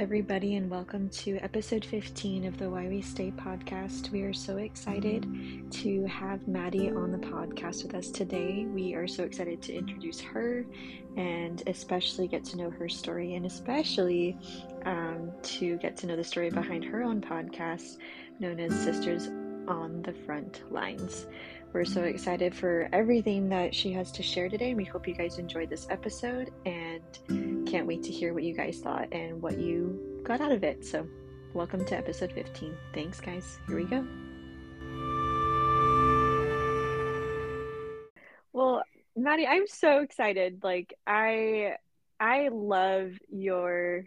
everybody, and welcome to episode 15 of the Why We Stay podcast. We are so excited to have Madi on the podcast with us today. We are so excited to introduce her and especially get to know her story, and especially um, to get to know the story behind her own podcast known as Sisters on the Front Lines. We're so excited for everything that she has to share today. We hope you guys enjoyed this episode and can't wait to hear what you guys thought and what you got out of it. So, welcome to episode 15. Thanks, guys. Here we go. Well, Madi, I'm so excited. Like, I I love your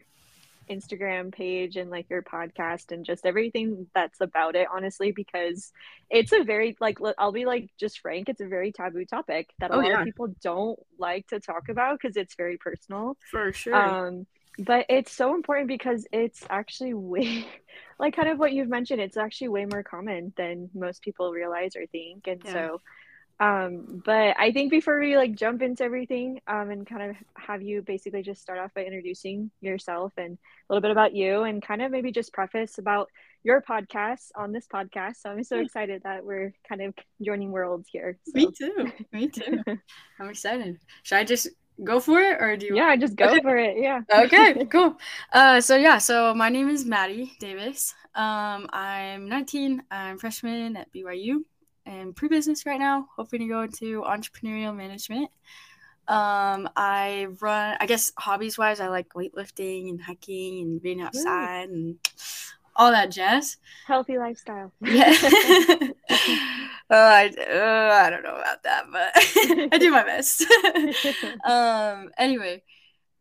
Instagram page and like your podcast and just everything that's about it, honestly, because it's a very like I'll be like just frank, it's a very taboo topic that a oh, lot yeah. of people don't like to talk about because it's very personal. For sure. Um, but it's so important because it's actually way like kind of what you've mentioned, it's actually way more common than most people realize or think. And yeah. so um, but I think before we like jump into everything, um, and kind of have you basically just start off by introducing yourself and a little bit about you, and kind of maybe just preface about your podcast on this podcast. So I'm so excited that we're kind of joining worlds here. So. Me too. Me too. I'm excited. Should I just go for it or do you yeah just go okay. for it yeah okay cool uh so yeah so my name is madi davis um i'm 19 i'm freshman at byu am pre-business right now, hoping to go into entrepreneurial management. Um, I run, I guess, hobbies wise, I like weightlifting and hiking and being outside Ooh. and all that jazz. Healthy lifestyle. Yeah. uh, I, uh, I don't know about that, but I do my best. um, anyway,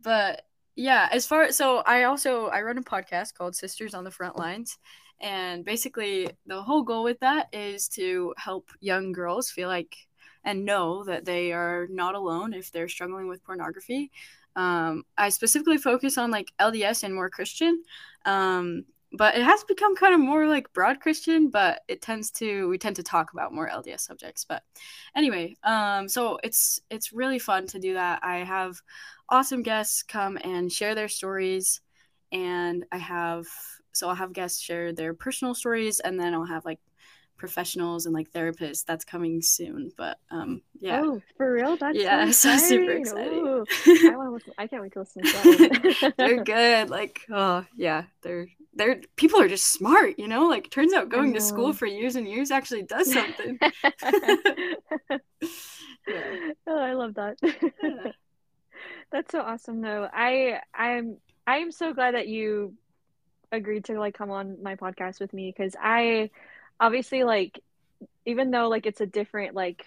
but yeah, as far so I also I run a podcast called Sisters on the Front Lines, and basically, the whole goal with that is to help young girls feel like and know that they are not alone if they're struggling with pornography. Um, I specifically focus on like LDS and more Christian, um, but it has become kind of more like broad Christian. But it tends to we tend to talk about more LDS subjects. But anyway, um, so it's it's really fun to do that. I have awesome guests come and share their stories, and I have so I'll have guests share their personal stories, and then I'll have like professionals and like therapists. That's coming soon, but um, yeah. Oh, for real? That's yeah, so, so super exciting. Ooh, I want to listen. I can't wait to listen to that. they're good. Like, oh yeah, they're they're people are just smart. You know, like turns out going to school for years and years actually does something. yeah. Oh, I love that. Yeah. That's so awesome, though. I I'm I'm so glad that you agreed to like come on my podcast with me because I obviously like even though like it's a different like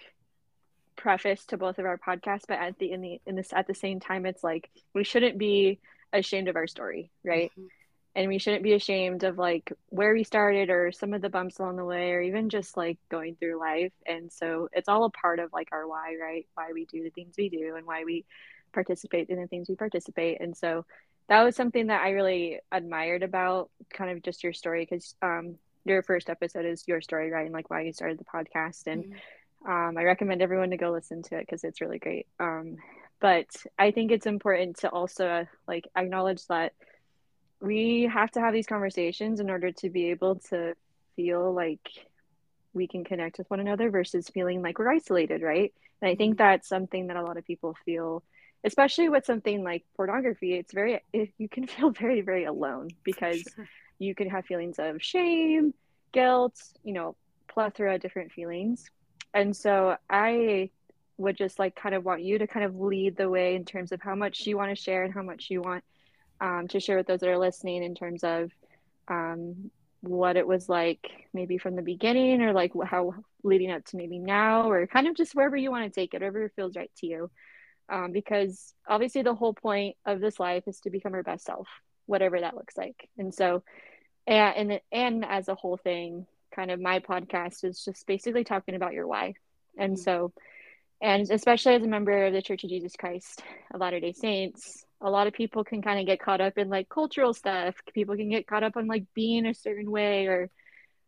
preface to both of our podcasts, but at the in the in this at the same time it's like we shouldn't be ashamed of our story, right? Mm-hmm. And we shouldn't be ashamed of like where we started or some of the bumps along the way or even just like going through life. And so it's all a part of like our why, right? Why we do the things we do and why we participate in the things we participate. And so that was something that I really admired about kind of just your story because um, your first episode is your story, right? And like why you started the podcast. And mm-hmm. um, I recommend everyone to go listen to it because it's really great. Um, but I think it's important to also like acknowledge that we have to have these conversations in order to be able to feel like we can connect with one another versus feeling like we're isolated, right? And I think mm-hmm. that's something that a lot of people feel especially with something like pornography it's very you can feel very very alone because sure. you can have feelings of shame guilt you know plethora of different feelings and so i would just like kind of want you to kind of lead the way in terms of how much you want to share and how much you want um, to share with those that are listening in terms of um, what it was like maybe from the beginning or like how leading up to maybe now or kind of just wherever you want to take it whatever feels right to you. Um, because obviously the whole point of this life is to become our best self whatever that looks like. And so and and, and as a whole thing kind of my podcast is just basically talking about your why. And mm-hmm. so and especially as a member of the church of jesus christ of latter day saints a lot of people can kind of get caught up in like cultural stuff people can get caught up on like being a certain way or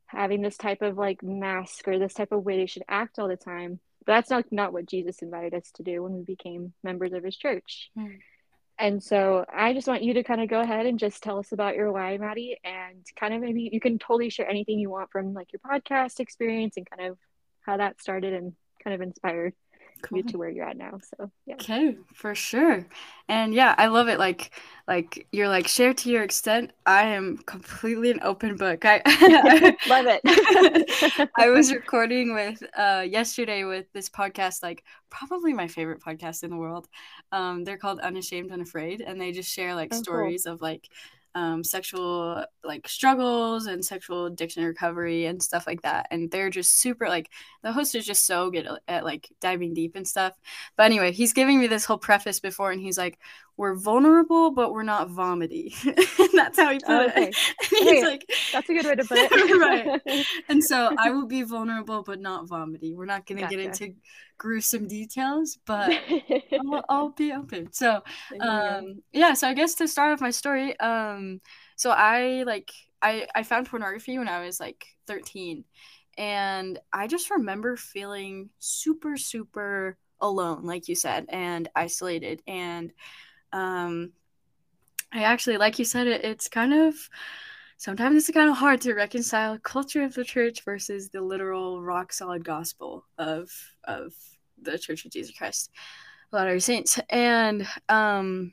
having this type of like mask or this type of way they should act all the time but that's not, not what Jesus invited us to do when we became members of his church. Mm. and so I just want you to kind of go ahead and just tell us about your why, Madi, and kind of maybe you can totally share anything you want from like your podcast experience and kind of how that started and kind of inspired cool. to where you're at now. So yeah. Okay, for sure. And yeah, I love it. Like like you're like share to your extent. I am completely an open book. I love it. I was recording with uh yesterday with this podcast, like probably my favorite podcast in the world. Um, they're called Unashamed Unafraid, and they just share like oh, stories cool. of like um, sexual like struggles and sexual addiction recovery and stuff like that. And they're just super like the host is just so good at, at like diving deep and stuff. But anyway, he's giving me this whole preface before, and he's like, "We're vulnerable, but we're not vomity." that's how he put oh, okay. it. And he's like, "That's a good way to put it." right. And so I will be vulnerable, but not vomity. We're not gonna gotcha. get into gruesome details, but I'll, I'll, be open. So, um, yeah. So I guess to start off my story, um, so I like I I found pornography when I was like 13, and I just remember feeling super super alone, like you said, and isolated, and um, I actually, like you said, it, it's kind of sometimes it's kind of hard to reconcile culture of the church versus the literal rock solid gospel of of the Church of Jesus Christ, of Latter Saints, and um,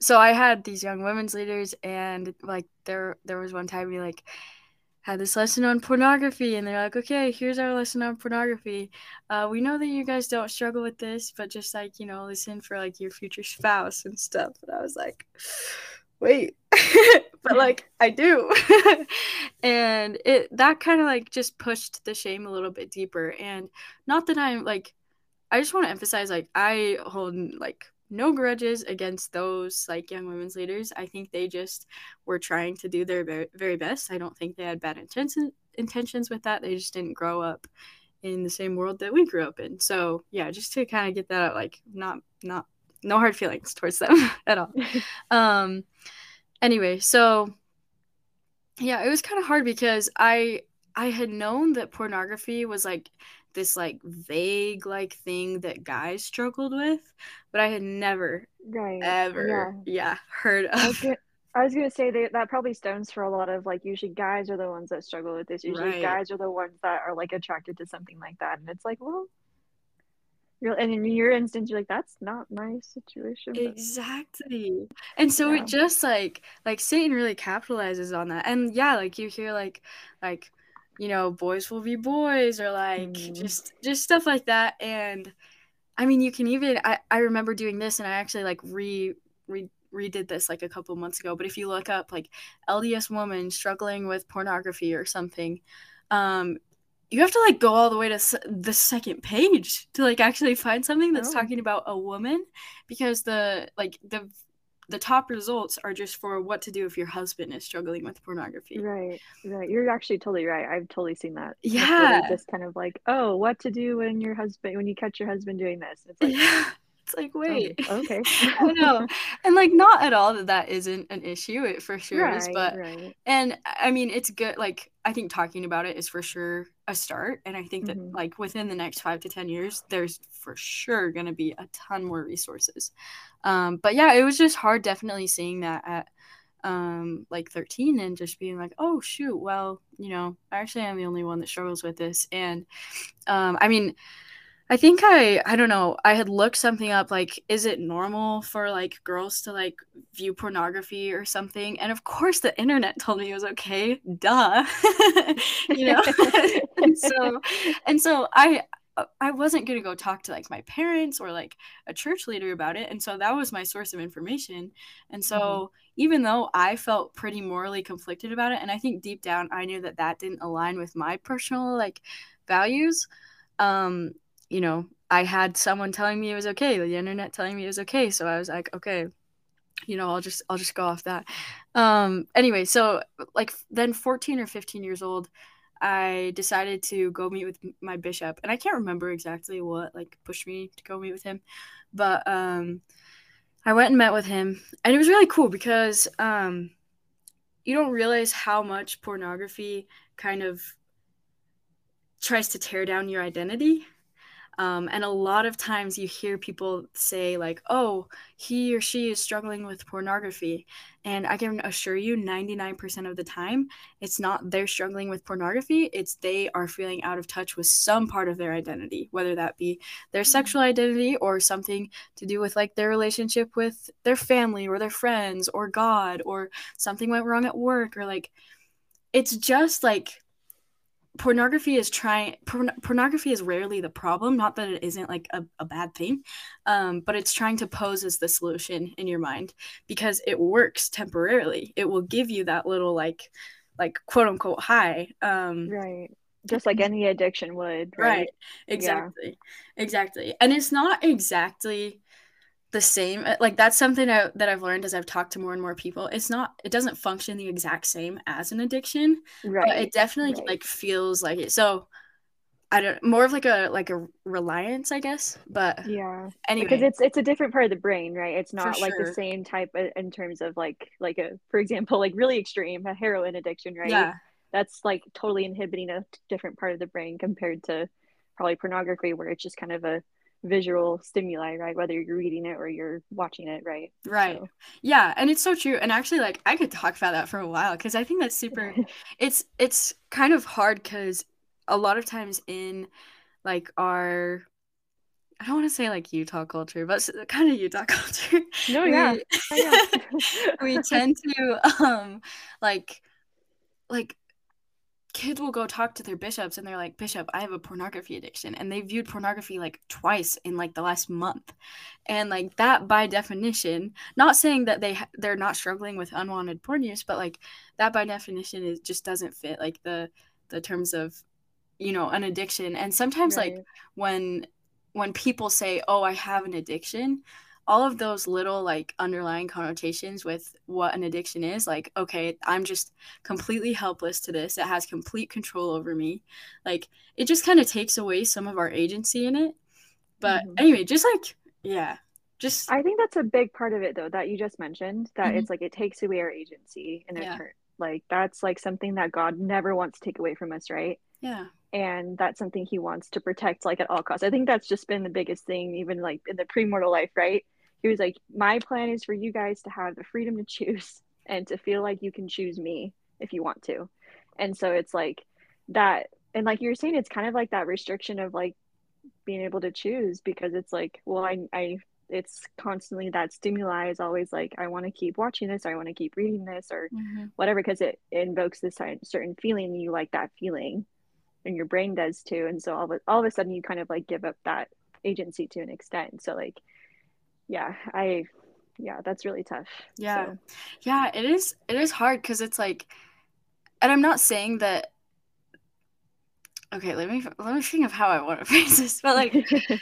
so I had these young women's leaders, and like there there was one time we like had this lesson on pornography, and they're like, okay, here's our lesson on pornography. Uh, we know that you guys don't struggle with this, but just like you know, listen for like your future spouse and stuff. And I was like wait but like i do and it that kind of like just pushed the shame a little bit deeper and not that i'm like i just want to emphasize like i hold like no grudges against those like young women's leaders. I think they just were trying to do their very, best. I don't think they had bad intentions intentions with that. They just didn't grow up in the same world that we grew up in. So yeah just to kind of get that out like not not no hard feelings towards them at all. um, anyway, so yeah, it was kind of hard because I I had known that pornography was like this like vague like thing that guys struggled with, but I had never right. ever yeah, yeah heard of. Okay. I was gonna say that that probably stems for a lot of like usually guys are the ones that struggle with this. Usually right. guys are the ones that are like attracted to something like that, and it's like, well, you're, and in your instance, you're like, that's not my situation. But... Exactly. And so yeah. it just like like Satan really capitalizes on that. And yeah, like you hear like like you know, boys will be boys or like mm. just just stuff like that. And I mean you can even I, I remember doing this and I actually like re re redid this like a couple months ago. But if you look up like LDS woman struggling with pornography or something, um, you have to like go all the way to s- the second page to like actually find something that's oh. talking about a woman because the like the the top results are just for what to do if your husband is struggling with pornography. Right, right. You're actually totally right. I've totally seen that. Yeah. Really just kind of like, oh, what to do when your husband when you catch your husband doing this. It's like, yeah. It's like, wait. Oh, okay. I know. And like, not at all that that isn't an issue. It for sure right, is. But, right. and I mean, it's good. Like, I think talking about it is for sure a start. And I think that, mm-hmm. like, within the next five to 10 years, there's for sure going to be a ton more resources. Um, but yeah, it was just hard definitely seeing that at, um, like 13 and just being like, oh, shoot, well, you know, I actually am the only one that struggles with this. And, um, I mean, I think I I don't know. I had looked something up like is it normal for like girls to like view pornography or something? And of course the internet told me it was okay. Duh. you know. and so and so I I wasn't going to go talk to like my parents or like a church leader about it. And so that was my source of information. And so mm-hmm. even though I felt pretty morally conflicted about it and I think deep down I knew that that didn't align with my personal like values um you know, I had someone telling me it was okay, the internet telling me it was okay. So I was like, okay, you know, I'll just I'll just go off that. Um anyway, so like then 14 or 15 years old, I decided to go meet with my bishop. And I can't remember exactly what like pushed me to go meet with him, but um I went and met with him and it was really cool because um you don't realize how much pornography kind of tries to tear down your identity Um, and a lot of times you hear people say, like, oh, he or she is struggling with pornography. And I can assure you, 99% of the time, it's not they're struggling with pornography, it's they are feeling out of touch with some part of their identity, whether that be their mm-hmm. sexual identity or something to do with like their relationship with their family or their friends or God or something went wrong at work or like, it's just like pornography is trying porn- pornography is rarely the problem not that it isn't like a, a bad thing um, but it's trying to pose as the solution in your mind because it works temporarily. It will give you that little like like quote unquote high um, right. Just like any addiction would right, right. exactly. Yeah. exactly. And it's not exactly the same uh, like that's something I, that i've learned as i've talked to more and more people. It's not it doesn't function the exact same as an addiction right but it definitely right. like feels like it. So i don't more of like a like a reliance i guess but yeah anyway. because it's it's a different part of the brain right? It's not like the same type of, in terms of like like a for example like really extreme a heroin addiction right? Yeah. That's like totally inhibiting a different part of the brain compared to probably pornography where it's just kind of a visual stimuli, right? Whether you're reading it or you're watching it, right? Right. So. Yeah, and it's so true. And actually, like I could talk about that for a while because I think that's super. it's it's kind of hard because a lot of times in like our I don't want to say like Utah culture, but kind of Utah culture. No, yeah. We, yeah. we tend to um like like kids will go talk to their bishops and they're like bishop i have a pornography addiction and they viewed pornography like twice in like the last month and like that by definition not saying that they they're not struggling with unwanted porn use but like that by definition is just doesn't fit like the the terms of you know an addiction and sometimes right. like when when people say oh i have an addiction all of those little like underlying connotations with what an addiction is like okay i'm just completely helpless to this. It has complete control over me. Like it just kind of takes away some of our agency in it. But mm-hmm. anyway just like yeah just i think that's a big part of it though that you just mentioned that mm-hmm. it's like it takes away our agency in a yeah. turn. Like that's like something that god never wants to take away from us right? Yeah. And that's something he wants to protect like at all costs. I think that's just been the biggest thing even like in the premortal life right he was like, My plan is for you guys to have the freedom to choose and to feel like you can choose me if you want to. And so it's like that and like you're saying it's kind of like that restriction of like being able to choose because it's like, well, I I it's constantly that stimuli is always like I want to keep watching this or I want to keep reading this or mm-hmm. whatever because it, it invokes this certain feeling and you like that feeling and your brain does too and so all of, all of a sudden you kind of like give up that agency to an extent so like yeah, I yeah, that's really tough. Yeah. So. Yeah, it is it is hard cuz it's like and I'm not saying that Okay, let me let me think of how I want to phrase this, but like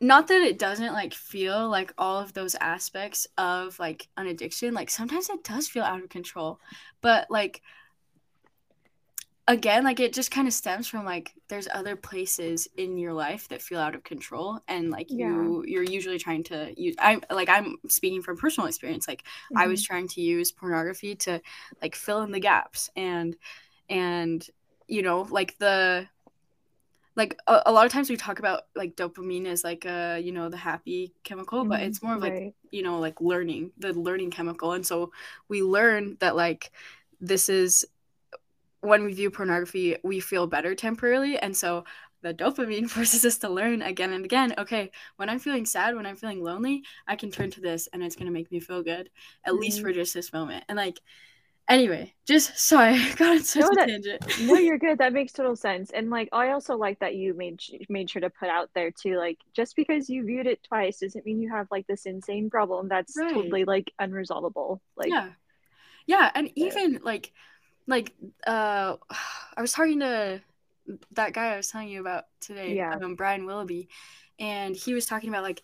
not that it doesn't like feel like all of those aspects of like an addiction like sometimes it does feel out of control but like again like it just kind of stems from like there's other places in your life that feel out of control and like yeah. you you're usually trying to use i'm like i'm speaking from personal experience like mm-hmm. i was mm-hmm. trying to use pornography to like fill in the gaps and and you know like the like a, a lot of times we talk about like dopamine as like a you know the happy chemical mm-hmm. but it's more of like right. you know like learning the learning chemical and so we learn that like this is when we view pornography, we feel better temporarily. And so the dopamine forces us to learn again and again okay, when I'm feeling sad, when I'm feeling lonely, I can turn to this and it's going to make me feel good, at mm-hmm. least for just this moment. And like, anyway, just sorry, I got on such no, a that, tangent. no, you're good. That makes total sense. And like, I also like that you made made sure to put out there too. Like, just because you viewed it twice doesn't mean you have like this insane problem that's right. totally like unresolvable. Like, yeah, yeah, and even like like uh I was talking to that guy I was telling you about today, yeah. um, Brian Willoughby, and he was talking about like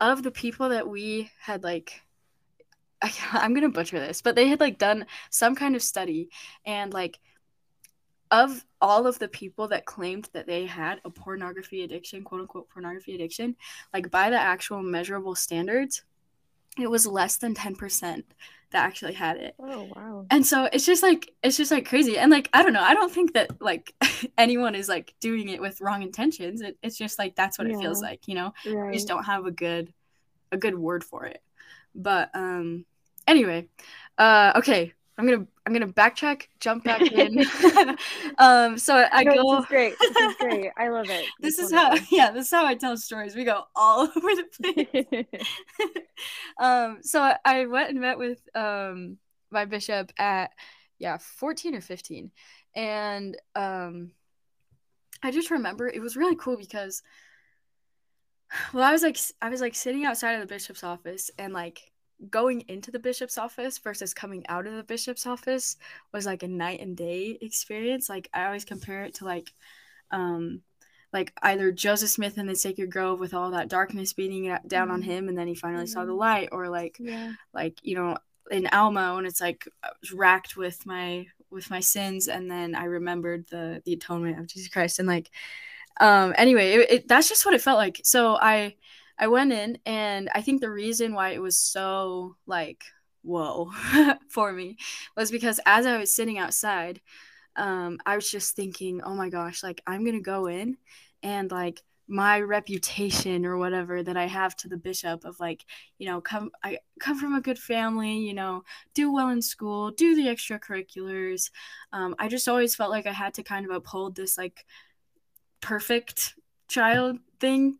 of the people that we had like I, I'm gonna butcher this, but they had like done some kind of study and like of all of the people that claimed that they had a pornography addiction, quote unquote pornography addiction, like by the actual measurable standards, it was less than 10% that actually had it. Oh wow. And so it's just like it's just like crazy. And like I don't know, I don't think that like anyone is like doing it with wrong intentions. It, it's just like that's what yeah. it feels like, you know. Right. We just don't have a good a good word for it. But um anyway, uh okay, I'm gonna I'm gonna backtrack, jump back in. um, so I no, go. This is great. This is great. I love it. this is how yeah. This is how I tell stories. We go all over the place. um, so I, I went and met with um my bishop at yeah 14 or 15, and um, I just remember it was really cool because well I was like I was like sitting outside of the bishop's office and like going into the bishop's office versus coming out of the bishop's office was like a night and day experience. Like I always compare it to like um like either Joseph Smith in the Sacred Grove with all that darkness beating down mm-hmm. on him and then he finally mm-hmm. saw the mm-hmm. light or like yeah. like you know in Alma when it's like racked with my with my sins and then I remembered the the atonement of Jesus Christ and like um anyway it, it, that's just what it felt like so I I went in, and I think the reason why it was so like whoa for me was because as I was sitting outside, um, I was just thinking, oh my gosh, like I'm gonna go in and like my reputation or whatever that I have to the bishop of like, you know, come I come from a good family, you know, do well in school, do the extracurriculars. Um, I just always felt like I had to kind of uphold this like perfect child thing.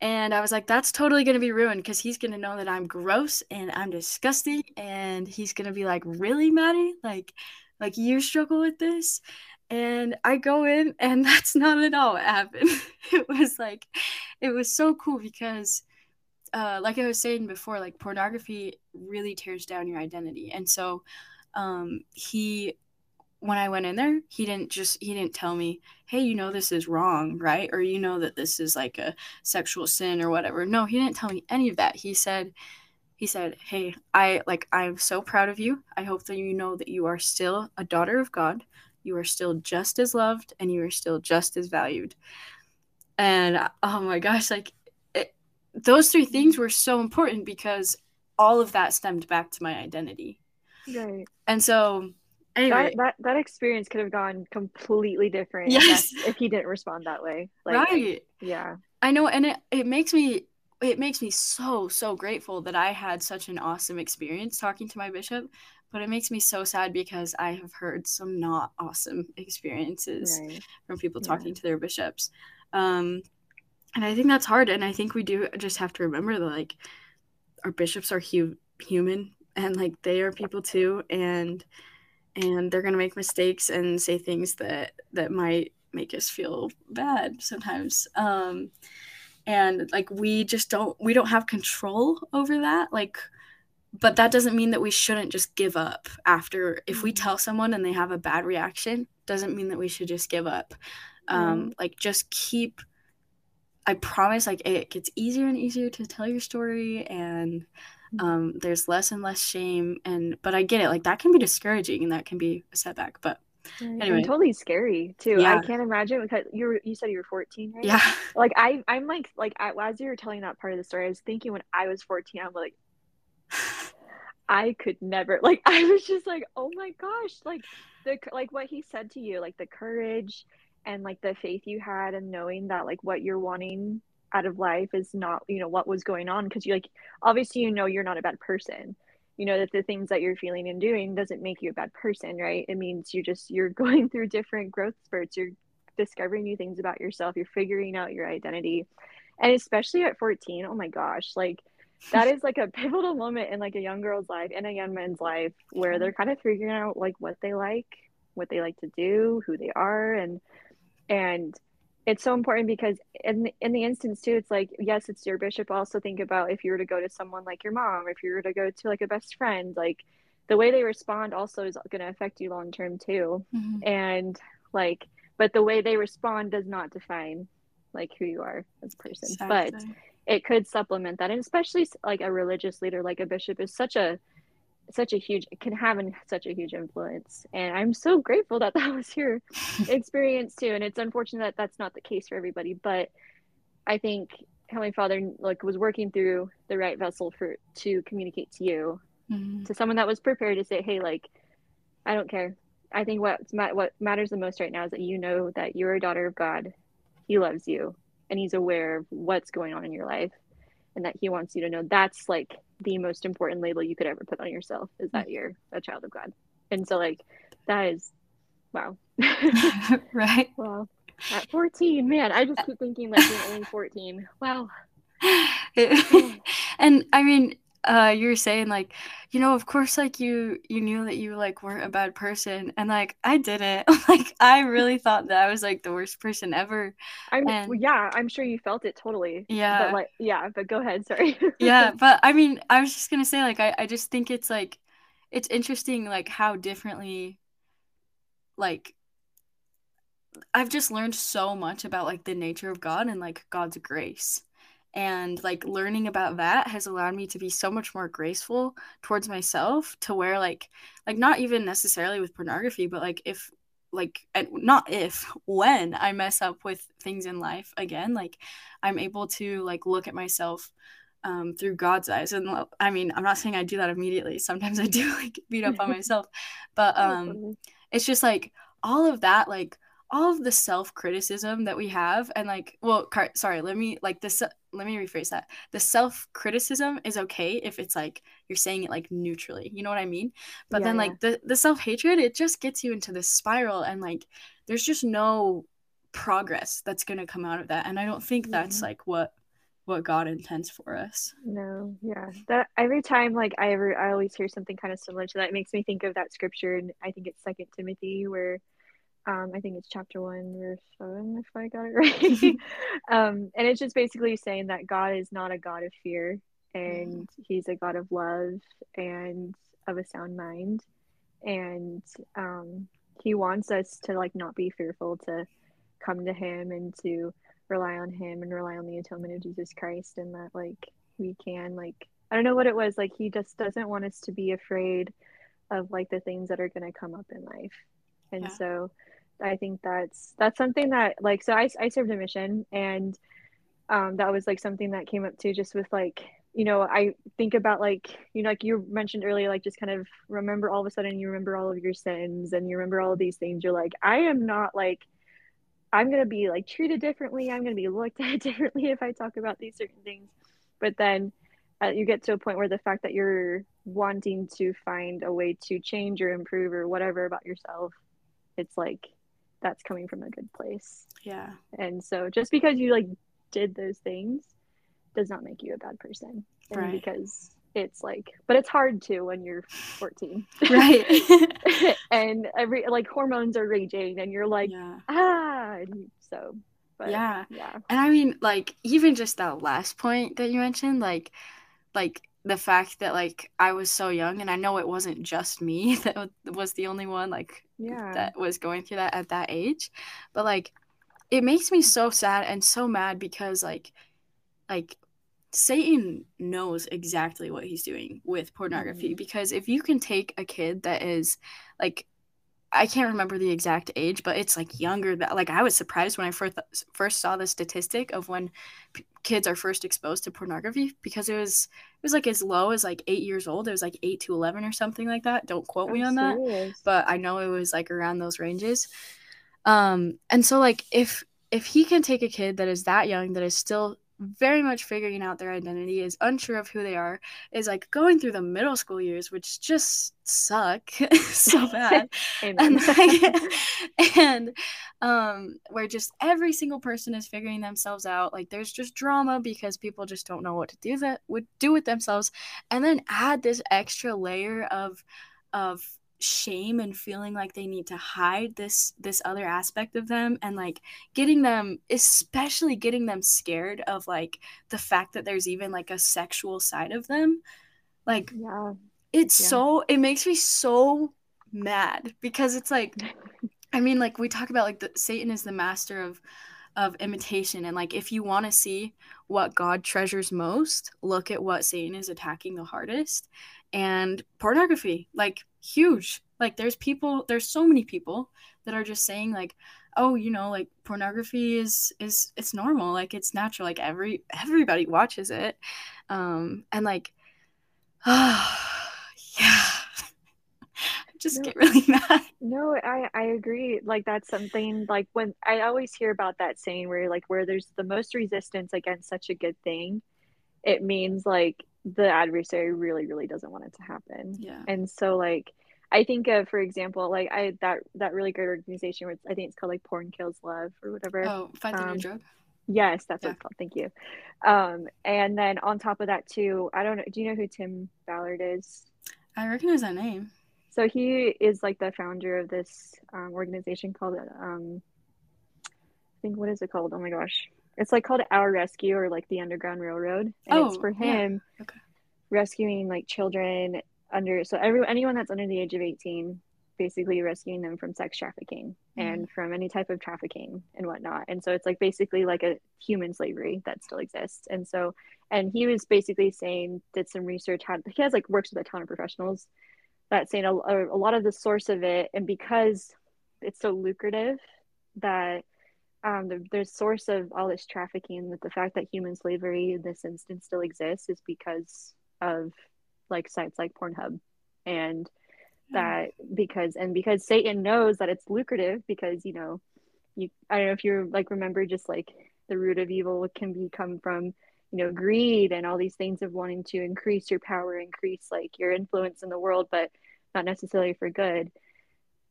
And I was like, that's totally going to be ruined because he's going to know that I'm gross and I'm disgusting. And he's going to be like, really, Madi? Like, like you struggle with this? And I go in, and that's not at all what happened. it was like, it was so cool because, uh, like I was saying before, like pornography really tears down your identity. And so um, he when I went in there, he didn't just he didn't tell me, "Hey, you know this is wrong, right?" or you know that this is like a sexual sin or whatever. No, he didn't tell me any of that. He said he said, "Hey, I like I'm so proud of you. I hope that you know that you are still a daughter of God. You are still just as loved and you are still just as valued." And oh my gosh, like it, those three things were so important because all of that stemmed back to my identity. Right. And so Anyway. That, that that experience could have gone completely different yes. if he didn't respond that way. Like, right. Yeah. I know, and it, it makes me it makes me so so grateful that I had such an awesome experience talking to my bishop, but it makes me so sad because I have heard some not awesome experiences right. from people talking yeah. to their bishops. Um, and I think that's hard, and I think we do just have to remember that like our bishops are hu- human and like they are people too, and and they're going to make mistakes and say things that that might make us feel bad sometimes um and like we just don't we don't have control over that like but that doesn't mean that we shouldn't just give up after if we mm-hmm. tell someone and they have a bad reaction doesn't mean that we should just give up um mm. like just keep i promise like it gets easier and easier to tell your story and um, there's less and less shame and but i get it like that can be discouraging and that can be a setback but anyway and totally scary too yeah. i can't imagine because you were you said you were 14 right? Yeah. Like i i'm like like as you were telling that part of the story i was thinking when i was 14 i'm like i could never like i was just like oh my gosh like the like what he said to you like the courage and like the faith you had and knowing that like what you're wanting out of life is not you know what was going on because you like obviously you know you're not a bad person. You know that the things that you're feeling and doing doesn't make you a bad person right? It means you just you're going through different growth spurts. You're discovering new things about yourself. You're figuring out your identity. And especially at 14 oh my gosh like that is like a pivotal moment in like a young girl's life and a young man's life where they're kind of figuring out like what they like what they like to do who they are and and it's so important because in the, in the instance too it's like yes it's your bishop also think about if you were to go to someone like your mom if you were to go to like a best friend like the way they respond also is going to affect you long term too mm-hmm. and like but the way they respond does not define like who you are as a person exactly. but it could supplement that and especially like a religious leader like a bishop is such a such a huge can have an, such a huge influence and i'm so grateful that that was your experience too and it's unfortunate that that's not the case for everybody but i think Heavenly Father like was working through the right vessel for to communicate to you, mm-hmm. to someone that was prepared to say, "Hey, like, I don't care. I think what what matters the most right now is that you know that you're a daughter of God. He loves you, and He's aware of what's going on in your life, and that He wants you to know that's like the most important label you could ever put on yourself is that mm-hmm. you're a child of God. And so, like, that is wow, right? Wow. At 14, man, I just keep thinking like being only 14. Wow. and I mean, uh, you were saying like, you know, of course, like you you knew that you like weren't a bad person, and like I didn't. like I really thought that I was like the worst person ever. I'm and, yeah, I'm sure you felt it totally. Yeah. But like, yeah, but go ahead. Sorry. yeah, but I mean, I was just gonna say like I I just think it's like, it's interesting like how differently, like I've just learned so much about like the nature of God and like God's grace. And like learning about that has allowed me to be so much more graceful towards myself to where like like not even necessarily with pornography, but like if like and not if when I mess up with things in life again, like I'm able to like look at myself um, through God's eyes. And I mean, I'm not saying I do that immediately. Sometimes I do like beat up on myself, but um, it's just like all of that, like all of the self criticism that we have and like well car- sorry let me like this let me rephrase that the self criticism is okay if it's like you're saying it like neutrally you know what i mean but yeah, then like yeah. the the self hatred it just gets you into this spiral and like there's just no progress that's going to come out of that and i don't think mm-hmm. that's like what what god intends for us no yeah that every time like i ever i always hear something kind of similar to that it makes me think of that scripture and i think it's second timothy where um, I think it's chapter one, verse seven, if I got it right. um, and it's just basically saying that God is not a God of fear, and He's a God of love and of a sound mind, and um, He wants us to like not be fearful to come to Him and to rely on Him and rely on the atonement of Jesus Christ, and that like we can like I don't know what it was like. He just doesn't want us to be afraid of like the things that are going to come up in life, and yeah. so I think that's that's something that like so I I served a mission and um that was like something that came up too just with like you know I think about like you know like you mentioned earlier like just kind of remember all of a sudden you remember all of your sins and you remember all of these things. You're like I am not like I'm going to be like treated differently. I'm going to be looked at differently if I talk about these certain things. But then uh, you get to a point where the fact that you're wanting to find a way to change or improve or whatever about yourself it's like that's coming from a good place. Yeah. And so just because you like did those things does not make you a bad person. And right. because it's like but it's hard to when you're 14 right and every like hormones are raging and you're like yeah. ah and so but, yeah yeah and i mean like even just that last point that you mentioned like like the fact that like I was so young and I know it wasn't just me that was the only one like yeah that was going through that at that age but like it makes me so sad and so mad because like like Satan knows exactly what he's doing with pornography mm-hmm. because if you can take a kid that is like I can't remember the exact age, but it's like younger. That like I was surprised when I first first saw the statistic of when p- kids are first exposed to pornography because it was it was like as low as like eight years old. It was like eight to eleven or something like that. Don't quote me on serious. that, but I know it was like around those ranges. Um, and so like if if he can take a kid that is that young that is still very much figuring out their identity, is unsure of who they are, is like going through the middle school years, which just suck so bad. and like, and um where just every single person is figuring themselves out. Like there's just drama because people just don't know what to do that would do with themselves. And then add this extra layer of of shame and feeling like they need to hide this this other aspect of them and like getting them especially getting them scared of like the fact that there's even like a sexual side of them. Like yeah. it's yeah. so it makes me so mad because it's like i mean like we talk about like the satan is the master of of imitation and like if you want to see what god treasures most look at what satan is attacking the hardest. And pornography like huge. Like there's people there's so many people that are just saying like oh you know like pornography is is it's normal. Like it's natural. Like every everybody watches it. Um and like uh, yeah just no, get really mad. No i i agree. Like that's something like when i always hear about that saying where like where there's the most resistance against such a good thing it means like the adversary really really doesn't want it to happen yeah and so like I think of, for example, like I that that really great organization where I think it's called like Porn Kills Love or whatever. Oh, fight the um, new drug. Yes, that's yeah. what it's called. Thank you. Um, and then on top of that too, I don't know. Do you know who Tim Ballard is? I recognize that name. So he is like the founder of this um, organization called um, I think what is it called? Oh my gosh, it's like called Our Rescue or like the Underground Railroad, and oh, it's for him yeah. okay. rescuing like children under so every anyone that's under the age of 18 basically rescuing them from sex trafficking mm-hmm. and from any type of trafficking and whatnot and so it's like basically like a human slavery that still exists and so and he was basically saying did some research had he has like works with a ton of professionals that saying a, a lot of the source of it and because it's so lucrative that um, the, the source of all this trafficking that the fact that human slavery in this instance still exists is because of like sites like Pornhub. And that because and because Satan knows that it's lucrative because you know you I don't know if you like remember just like the root of evil can become from you know greed and all these things of wanting to increase your power increase like your influence in the world but not necessarily for good.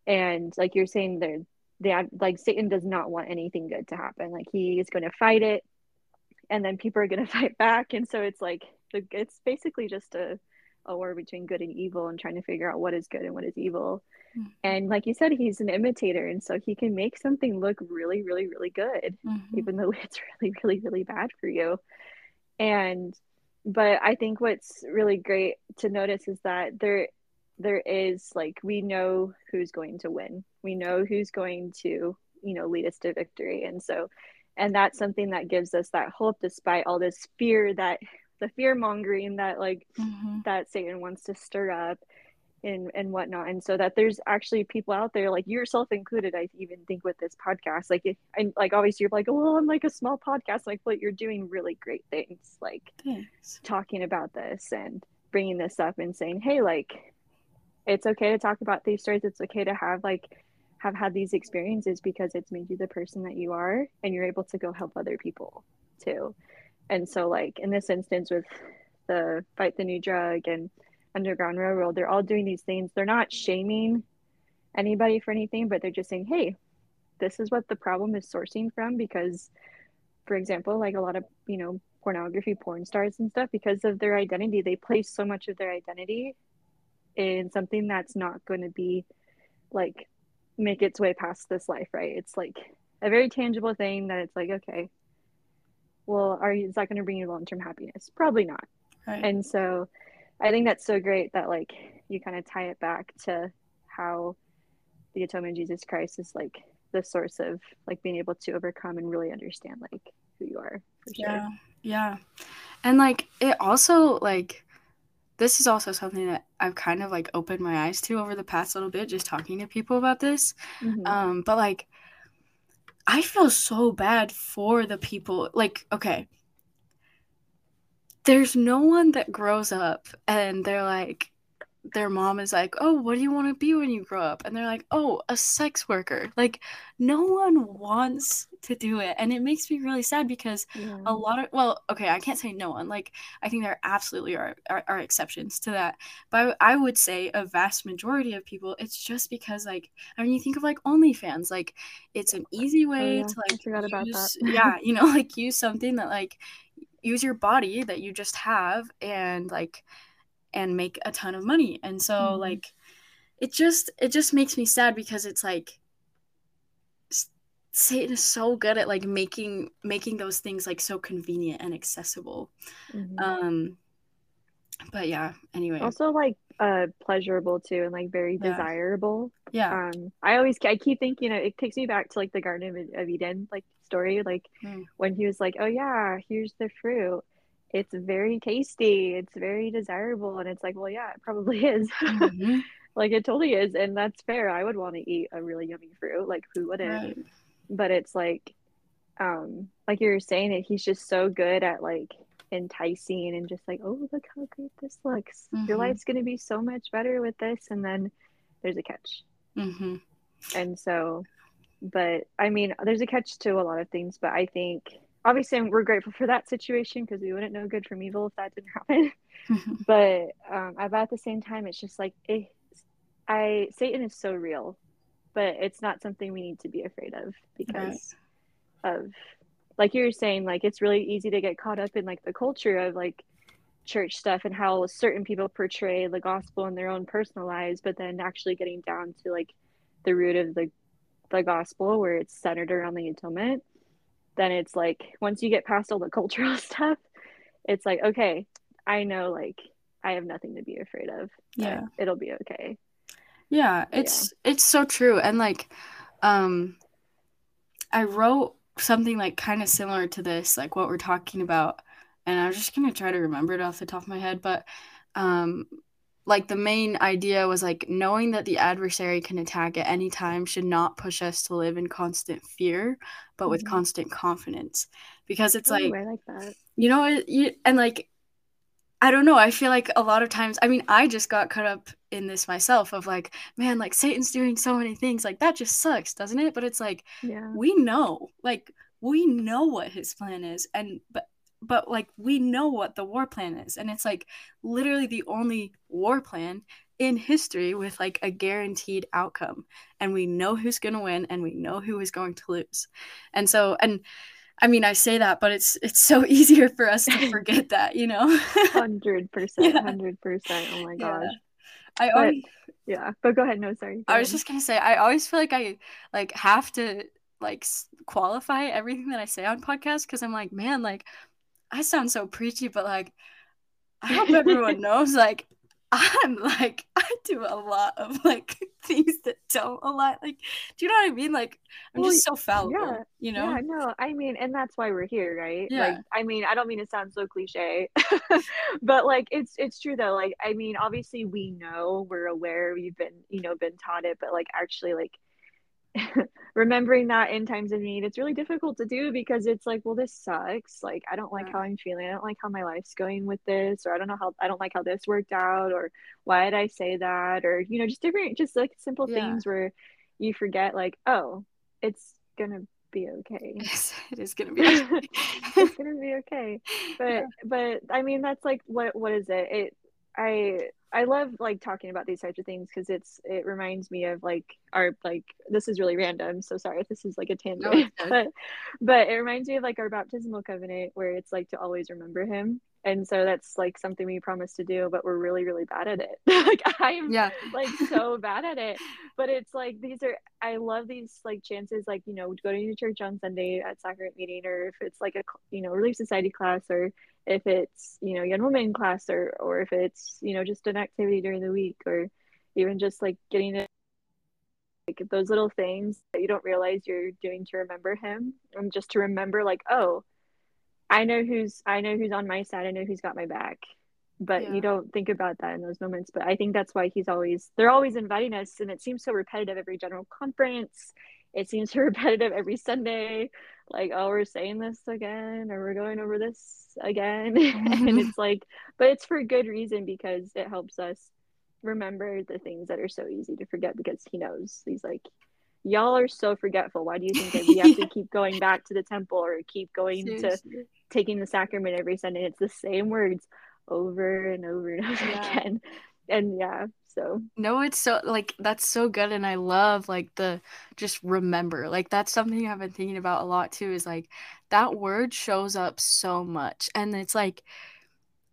And like you're saying there that like Satan does not want anything good to happen like he is going to fight it and then people are going to fight back and so it's like it's basically just a a war between good and evil and trying to figure out what is good and what is evil. Mm-hmm. And like you said, he's an imitator, and so he can make something look really, really, really good, mm-hmm. even though it's really, really, really bad for you. And but I think what's really great to notice is that there there is like we know who's going to win. We know who's going to, you know, lead us to victory. And so and that's something that gives us that hope despite all this fear that the fear mongering that like mm-hmm. that Satan wants to stir up and and whatnot and so that there's actually people out there like yourself included i even think with this podcast like and like obviously you're like oh well, i'm like a small podcast like but you're doing really great things like Thanks. talking about this and bringing this up and saying hey like it's okay to talk about these stories. It's okay to have like have had these experiences because it's made you the person that you are and you're able to go help other people too. And so like in this instance with the fight the new drug and underground railroad they're all doing these things. They're not shaming anybody for anything but they're just saying hey this is what the problem is sourcing from because for example like a lot of you know pornography porn stars and stuff because of their identity they place so much of their identity in something that's not going to be like make its way past this life right it's like a very tangible thing that it's like okay well, are you, is that going to bring you long term happiness? Probably not. Right. And so I think that's so great that like you kind of tie it back to how the atonement of Jesus Christ is like the source of like being able to overcome and really understand like who you are for sure. Yeah. Yeah. And like it also like this is also something that I've kind of like opened my eyes to over the past little bit just talking to people about this. Mm-hmm. Um but like I feel so bad for the people. Like, okay, there's no one that grows up and they're like, their mom is like, "Oh, what do you want to be when you grow up?" And they're like, "Oh, a sex worker." Like no one wants to do it, and it makes me really sad because yeah. a lot of well, okay, I can't say no one. Like I think there absolutely are, are, are exceptions to that, but I, I, would say a vast majority of people, it's just because like I mean, you think of like OnlyFans, like it's an easy oh, way oh, yeah. to like I forgot about use, that. yeah, you know, like use something that like use your body that you just have and like and make a ton of money. And so mm-hmm. like it just it just makes me sad because it's like Satan is so good at like making making those things like so convenient and accessible. Mm-hmm. Um but yeah, anyway. Also like uh pleasurable too and like very yeah. desirable. Yeah. Um I always I keep thinking it takes me back to like the Garden of, of Eden like story like mm. when he was like, "Oh yeah, here's the fruit." It's very tasty it's very desirable and it's like well yeah it probably is mm-hmm. like it totally is and that's fair i would want to eat a really yummy fruit like who wouldn't right. but it's like um like you were saying that he's just so good at like enticing and just like oh look how great this looks mm-hmm. your life's going to be so much better with this and then there's a catch mm-hmm. and so but i mean there's a catch to a lot of things but i think obviously we're grateful for that situation because we wouldn't know good from evil if that didn't happen mm-hmm. but um about at the same time it's just like it, i satan is so real but it's not something we need to be afraid of because right. of like you were saying like it's really easy to get caught up in like the culture of like church stuff and how certain people portray the gospel in their own personal lives but then actually getting down to like the root of the the gospel where it's centered around the atonement then it's like once you get past all the cultural stuff it's like okay i know like i have nothing to be afraid of. Yeah. it'll be okay. Yeah it's yeah. it's so true. And like um i wrote something like kind of similar to this like what we're talking about and i'm just gonna try to remember it off the top of my head but um like the main idea was like knowing that the adversary can attack at any time should not push us to live in constant fear but mm-hmm. with constant confidence because it's Ooh, like I like that. You know, you, and like I don't know. I feel like a lot of times, I mean, I just got caught up in this myself of like, man, like Satan's doing so many things. Like, that just sucks, doesn't it? But it's like, yeah. we know, like, we know what his plan is. And, but, but like, we know what the war plan is. And it's like literally the only war plan in history with like a guaranteed outcome. And we know who's going to win and we know who is going to lose. And so, and, I mean, I say that, but it's it's so easier for us to forget that, you know. Hundred percent, hundred percent. Oh my gosh. Yeah. I but, yeah, but go ahead. No, sorry. Go I ahead. was just gonna say, I always feel like I like have to like qualify everything that I say on podcasts because I'm like, man, like I sound so preachy, but like I hope everyone knows, like I'm like I do a lot of like things that don't a lot like do you know what I mean? Like I'm well, just so fallible. Yeah, you know? Yeah, no, I mean, and that's why we're here, right? Yeah. Like I mean, I don't mean to sound so cliche, but like it's it's true though. Like I mean, obviously we know, we're aware, we've been, you know, been taught it, but like actually like remembering that in times of need it's really difficult to do because it's like well this sucks like i don't like yeah. how i'm feeling i don't like how my life's going with this or i don't know how i don't like how this worked out or why did i say that or you know just different just like simple yeah. things where you forget like oh it's gonna be okay yes, it is gonna be okay. it's gonna be okay but yeah. but i mean that's like what what is it it i I love like talking about these types of things because it's it reminds me of like our like this is really random so sorry if this is like a tangent no, but but it reminds me of like our baptismal covenant where it's like to always remember him and so that's like something we promise to do but we're really really bad at it. Like i'm yeah. like so bad at it but it's like these are i love these like chances like you know going to church on sunday at sacrament meeting or if it's like a you know relief society class or if it's you know young women class or or if it's you know just an activity during the week or even just like getting it like those little things that you don't realize you're doing to remember him and just to remember like oh i know who's i know who's on my side. I know who's got my back. But yeah. you don't think about that in those moments. But i think that's why he's always they're always inviting us. And it seems so repetitive every general conference. It seems so repetitive every sunday like oh we're saying this again or we're going over this again. And mm-hmm. it's like but it's for good reason because it helps us remember the things that are so easy to forget because he knows. He's like y'all are so forgetful. Why do you think that we have to keep going back to the temple or keep going Seriously. to taking the sacrament every sunday? It's the same words over and over and over yeah. again. And yeah so no it's so like that's so good and i love like the just remember like that's something i've been thinking about a lot too is like that word shows up so much and it's like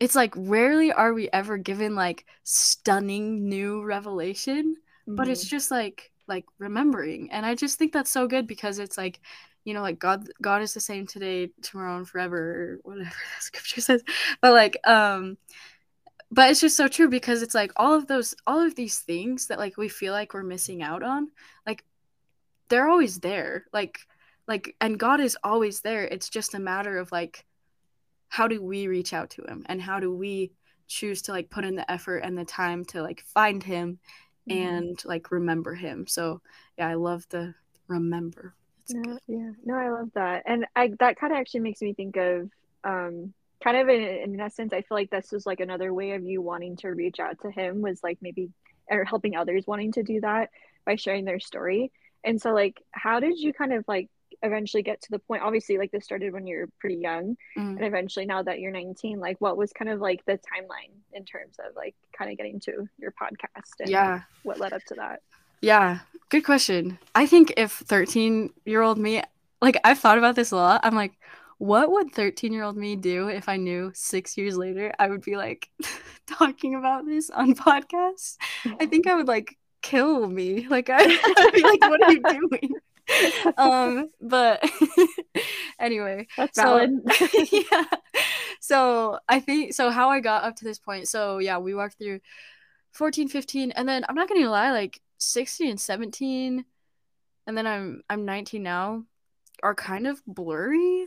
it's like rarely are we ever given like stunning new revelation mm-hmm. but it's mm-hmm. just like like remembering and i just think that's so good because it's like you know like god god is the same today tomorrow and forever or whatever that scripture says but like um but it's just so true because it's like all of those all of these things that like we feel like we're missing out on like they're always there like like and god is always there. It's just a matter of like how do we reach out to him and how do we choose to like put in the effort and the time to like find him mm-hmm. and like remember him. So yeah i love the remember. No, yeah no i love that. And i that kind of actually makes me think of um kind of in, in essence i feel like this was like another way of you wanting to reach out to him was like maybe or helping others wanting to do that by sharing their story. And so like how did you kind of like eventually get to the point obviously like this started when you're pretty young mm. and eventually now that you're 19 like what was kind of like the timeline in terms of like kind of getting to your podcast and yeah. what led up to that? Yeah good question. I think if 13 year old me like i've thought about this a lot. I'm like what would 13 year old me do if I knew six years later I would be like talking about this on podcasts? I think I would like kill me. Like I, would be like, what are you doing? um, but anyway, that's valid. So, yeah. So I think so. How I got up to this point. So yeah, we walked through 14, 15, and then I'm not gonna lie, like 16 and 17, and then I'm I'm 19 now, are kind of blurry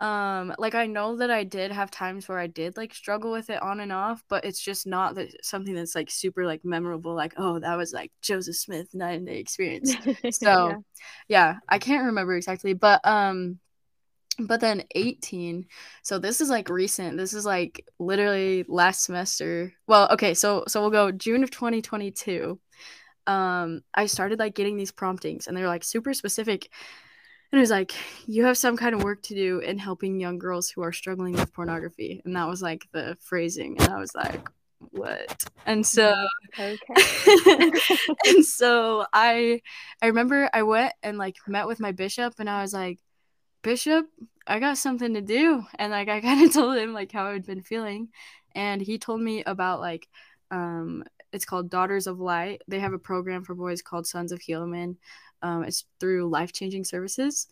um like i know that i did have times where i did like struggle with it on and off but it's just not that something that's like super like memorable like oh that was like joseph smith night and day experience so yeah. yeah i can't remember exactly but um but then 18 so this is like recent this is like literally last semester well okay so so we'll go june of 2022 um i started like getting these promptings and they're like super specific and it was like you have some kind of work to do in helping young girls who are struggling with pornography. And that was like the phrasing. And i was like what? And so okay. and so i i remember i went and like met with my bishop and i was like bishop i got something to do. And like i kind of told him like how i'd been feeling. And he told me about like um it's called daughters of light. They have a program for boys called sons of helaman um, it's through Life Changing Services.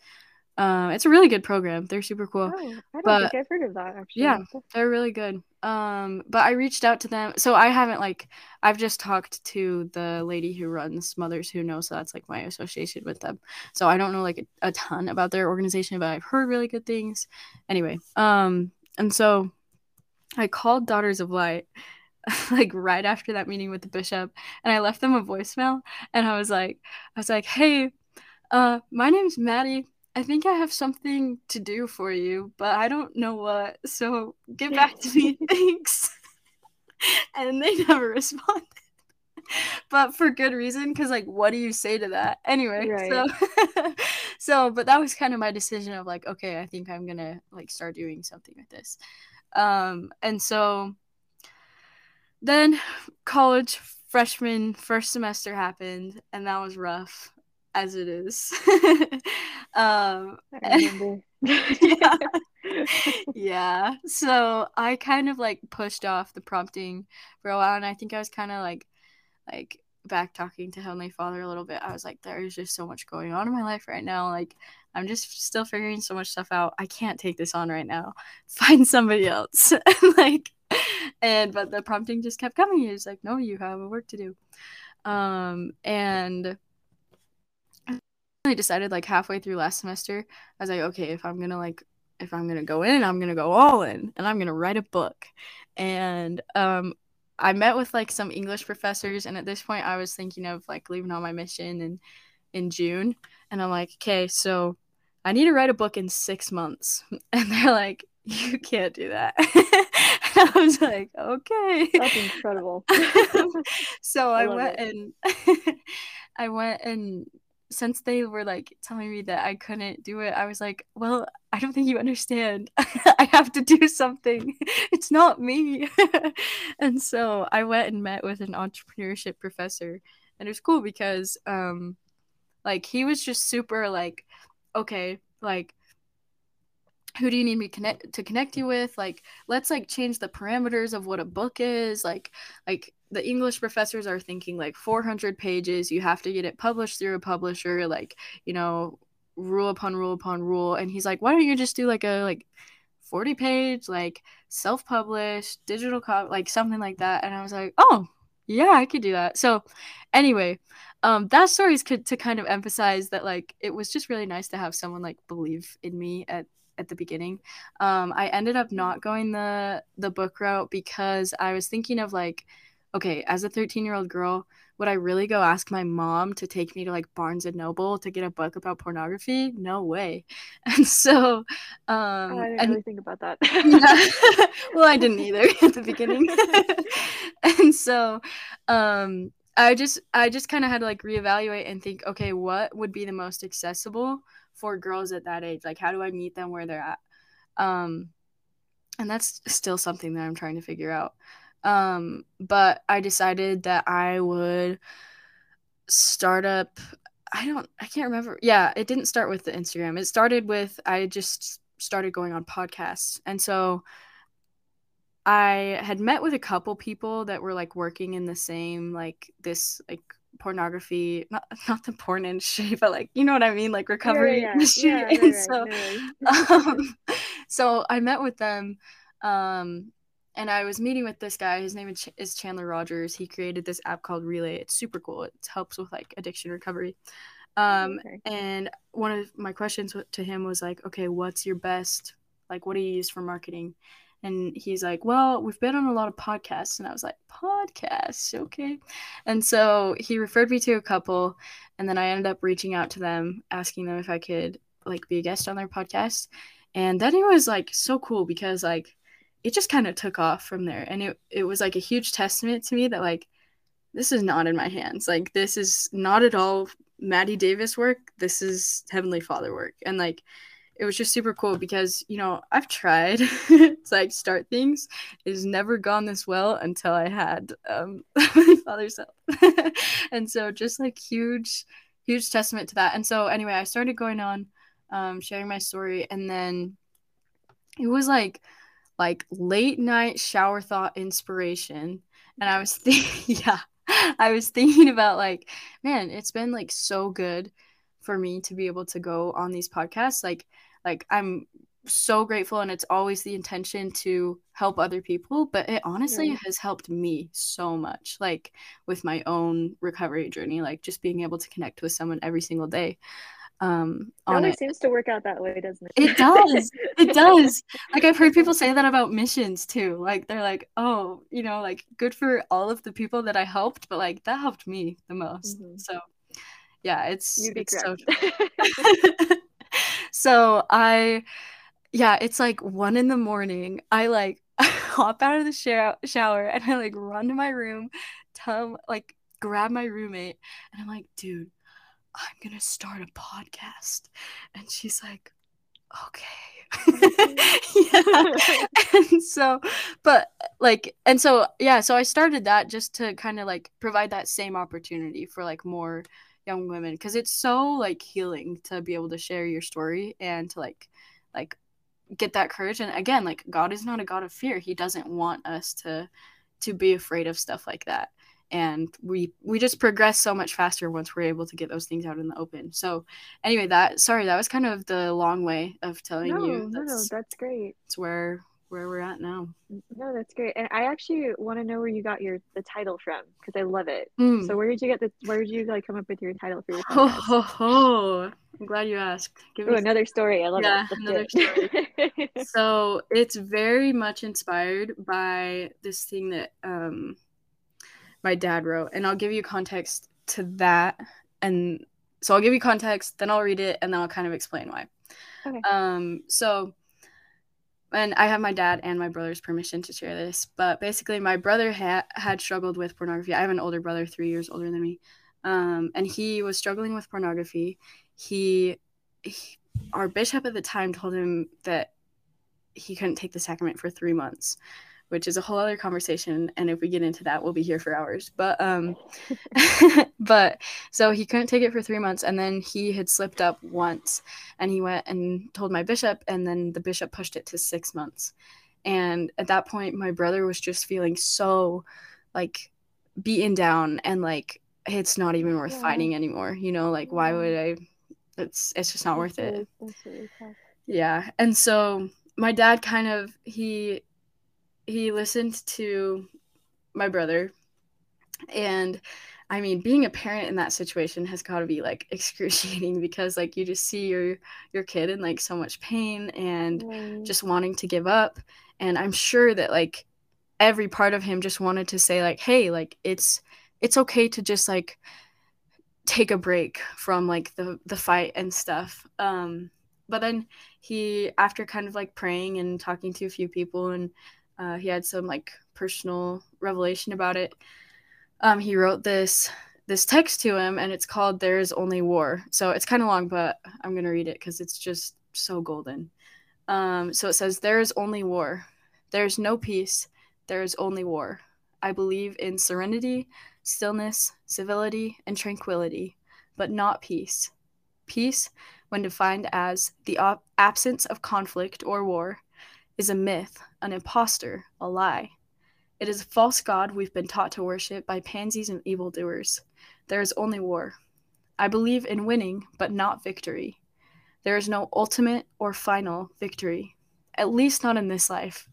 Um, it's a really good program. They're super cool. Oh, I don't but, think I've heard of that actually. Yeah, they're really good. Um, but I reached out to them. So I haven't like I've just talked to the lady who runs Mothers Who Know. So that's like my association with them. So I don't know like a, a ton about their organization, but I've heard really good things. Anyway, um, and so I called Daughters of Light like right after that meeting with the bishop and I left them a voicemail and I was like I was like, "Hey, uh my name's Madi. I think I have something to do for you, but I don't know what. So get back to me. Thanks." and they never responded. but for good reason cuz like what do you say to that? Anyway, right. so so but that was kind of my decision of like, okay, I think I'm to like start doing something with this. Um and so then college freshman first semester happened and that was rough as it is. Um yeah. yeah. So i kind of like pushed off the prompting for a while and i think i was kind of like like back talking to heavenly father a little bit. I was like there's just so much going on in my life right now. Like i'm just still figuring so much stuff out. I can't take this on right now. Find somebody else. Like and but the prompting just kept coming. He was like, "No, you have a work to do," um, and I decided like halfway through last semester, I was like, "Okay, if I'm gonna like, if I'm gonna go in, I'm gonna go all in, and I'm gonna write a book," and um, I met with like some English professors, and at this point, I was thinking of like leaving on my mission in in June, and I'm like, "Okay, so." I need to write a book in six months. And they're like, you can't do that. I was like, okay. That's incredible. so I, I went it. and I went and since they were like telling me that I couldn't do it, I was like, well, I don't think you understand. I have to do something. It's not me. and so I went and met with an entrepreneurship professor and it was cool because um like he was just super like okay, like who do you need me connect to connect you with? Like let's like change the parameters of what a book is. Like like the english professors are thinking like 400 pages. You have to get it published through a publisher. Like you know rule upon rule upon rule. And he's like why don't you just do like a like 40 page like self-published digital copy like something like that. And i was like oh yeah i could do that. So anyway um that story is could to kind of emphasize that like it was just really nice to have someone like believe in me at at the beginning. Um, I ended up not going the the book route because I was thinking of like, okay, as a 13 year old girl, would I really go ask my mom to take me to like Barnes and Noble to get a book about pornography? No way. And so, um, Oh, I didn't and really think about that. yeah. well, I didn't either at the beginning. and so, um, I just I just kind of had to like reevaluate and think, okay, what would be the most accessible for girls at that age? Like, how do I meet them where they're at? Um, and that's still something that I'm trying to figure out. Um, but I decided that I would start up. I don't. I can't remember. Yeah, it didn't start with the Instagram. It started with I just started going on podcasts, and so I had met with a couple people that were like working in the same like this like pornography not not the porn industry but like you know what I mean? Like recovery yeah, industry. Yeah, and so um, so I met with them um and I was meeting with this guy. His name is, Chandler Rogers. He created this app called Relay. It's super cool. It helps with like addiction recovery. Um Okay. and one of my questions to him was like okay what's your best like what do you use for marketing and he's like, Well, we've been on a lot of podcasts. And I was like, Podcasts, okay. And so he referred me to a couple. And then I ended up reaching out to them, asking them if I could like be a guest on their podcast. And then it was like so cool because like it just kind of took off from there. And it, it was like a huge testament to me that like this is not in my hands. Like this is not at all Madi Davis work. This is Heavenly Father work. And like it was just super cool because you know I've tried to like start things. It's never gone this well until I had um, my father's help, and so just like huge, huge testament to that. And so anyway, I started going on, um, sharing my story, and then it was like like late night shower thought inspiration, and I was thinking, yeah, I was thinking about like, man, it's been like so good for me to be able to go on these podcasts like like i'm so grateful and it's always the intention to help other people but it honestly Right. has helped me so much like with my own recovery journey like just being able to connect with someone every single day um It always it seems to work out that way, doesn't it? it does it does like i've heard people say that about missions too like they're like oh you know like good for all of the people that i helped but like that helped me the most Mhm. so yeah it's You'd be it's so. so I, yeah, it's like one in the morning. I like hop out of the shower, shower and I like run to my room, tell like grab my roommate, and I'm like, dude, I'm gonna start a podcast. And she's like, okay. yeah. And so, but like, and so, yeah, so I started that just to kind of like provide that same opportunity for like more young women because it's so like healing to be able to share your story and to like like get that courage and again like god is not a god of fear he doesn't want us to to be afraid of stuff like that and we we just progress so much faster once we're able to get those things out in the open so anyway that sorry that was kind of the long way of telling no, you no, no, that's, that's great. it's where where we're at now No, that's great. And I actually want to know where you got your the title from because I love it. Mm. So where did you get the where did you like come up with your title for your podcast? ho ho i'm glad you asked Give Oh, me another story. I love Yeah, it. another it. so it's very much inspired by this thing that um my dad wrote and i'll give you context to that and so i'll give you context then i'll read it and then i'll kind of explain why Okay. um so and i have my dad and my brother's permission to share this but basically my brother ha- had struggled with pornography. I have an older brother three years older than me um and he was struggling with pornography. He, he our bishop at the time told him that he couldn't take the sacrament for three months, which is a whole other conversation. And if we get into that, we'll be here for hours. But um, but so he couldn't take it for three months, and then he had slipped up once, and he went and told my bishop, and then the bishop pushed it to six months. And at that point, my brother was just feeling so like beaten down and like it's not even worth Yeah. fighting anymore. You know, like why would I? It's it's just not worth it. really- that's really tough. Yeah. And so my dad kind of he he listened to my brother. And I mean being a parent in that situation has got to be like excruciating because like you just see your your kid in like so much pain and Right. just wanting to give up. And I'm sure that like every part of him just wanted to say like hey like it's it's okay to just like take a break from like the the fight and stuff. Um but then he after kind of like praying and talking to a few people and uh, he had some like personal revelation about it. Um he wrote this this text to him and it's called there is only war. So it's kind of long but i'm gonna read it because it's just so golden. Um so it says there is only war. There is no peace. There is only war. I believe in serenity stillness, civility, and tranquility, but not peace. Peace, when defined as the op- absence of conflict or war, is a myth, an impostor, a lie. It is a false god we've been taught to worship by pansies and evildoers. There is only war. I believe in winning, but not victory. There is no ultimate or final victory, at least not in this life.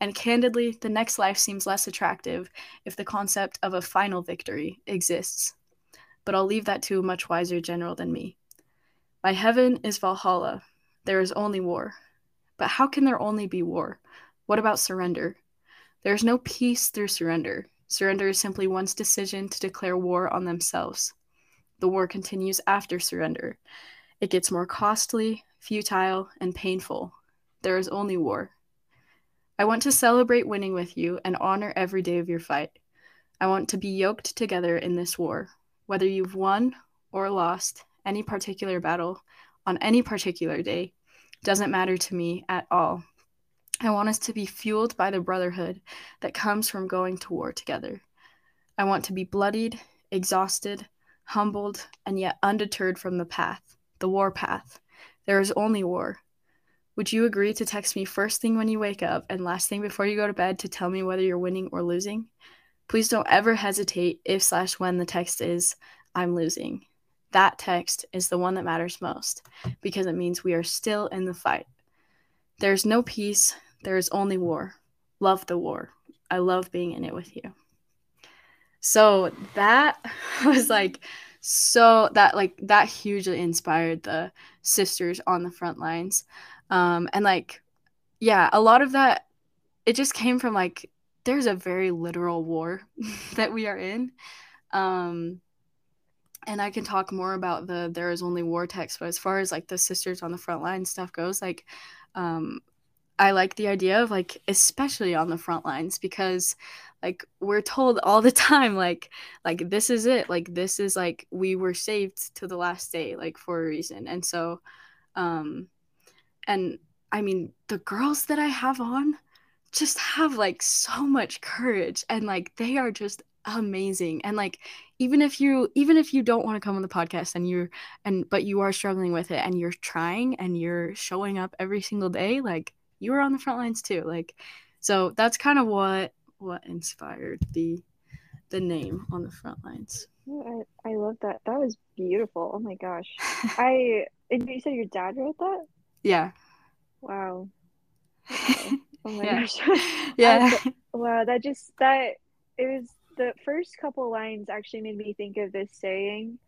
And candidly, the next life seems less attractive if the concept of a final victory exists. But I'll leave that to a much wiser general than me. My heaven is Valhalla. There is only war. But how can there only be war? What about surrender? There is no peace through surrender. Surrender is simply one's decision to declare war on themselves. The war continues after surrender. It gets more costly, futile, and painful. There is only war. I want to celebrate winning with you and honor every day of your fight. I want to be yoked together in this war. Whether you've won or lost any particular battle on any particular day doesn't matter to me at all. I want us to be fueled by the brotherhood that comes from going to war together. I want to be bloodied, exhausted, humbled, and yet undeterred from the path, the war path. There is only war. Would you agree to text me first thing when you wake up and last thing before you go to bed to tell me whether you're winning or losing? Please don't ever hesitate if slash when the text is I'm losing. That text is the one that matters most because it means we are still in the fight. There's no peace, there is only war. Love the war. I love being in it with you. So that was like so that like that hugely inspired the sisters on the front lines um, and like, yeah, a lot of that, it just came from like, there's a very literal war that we are in. Um, and I can talk more about the there is only war text, but as far as like the sisters on the front line stuff goes, like, um, I like the idea of like, especially on the front lines, because like we're told all the time like like this is it. Like this is like we were saved to the last day like for a reason. And so um and I mean, the girls that I have on just have like so much courage and like they are just amazing. And like even if you even if you don't want to come on the podcast and you're and but you are struggling with it and you're trying and you're showing up every single day, like you are on the front lines too. Like so that's kind of what what inspired the the name on the front lines. I, I love that. That was beautiful. Oh my gosh. I and you said your dad wrote that? Yeah. Wow. Oh my yeah. gosh. yeah. Wow, that just that it was the first couple lines actually made me think of this saying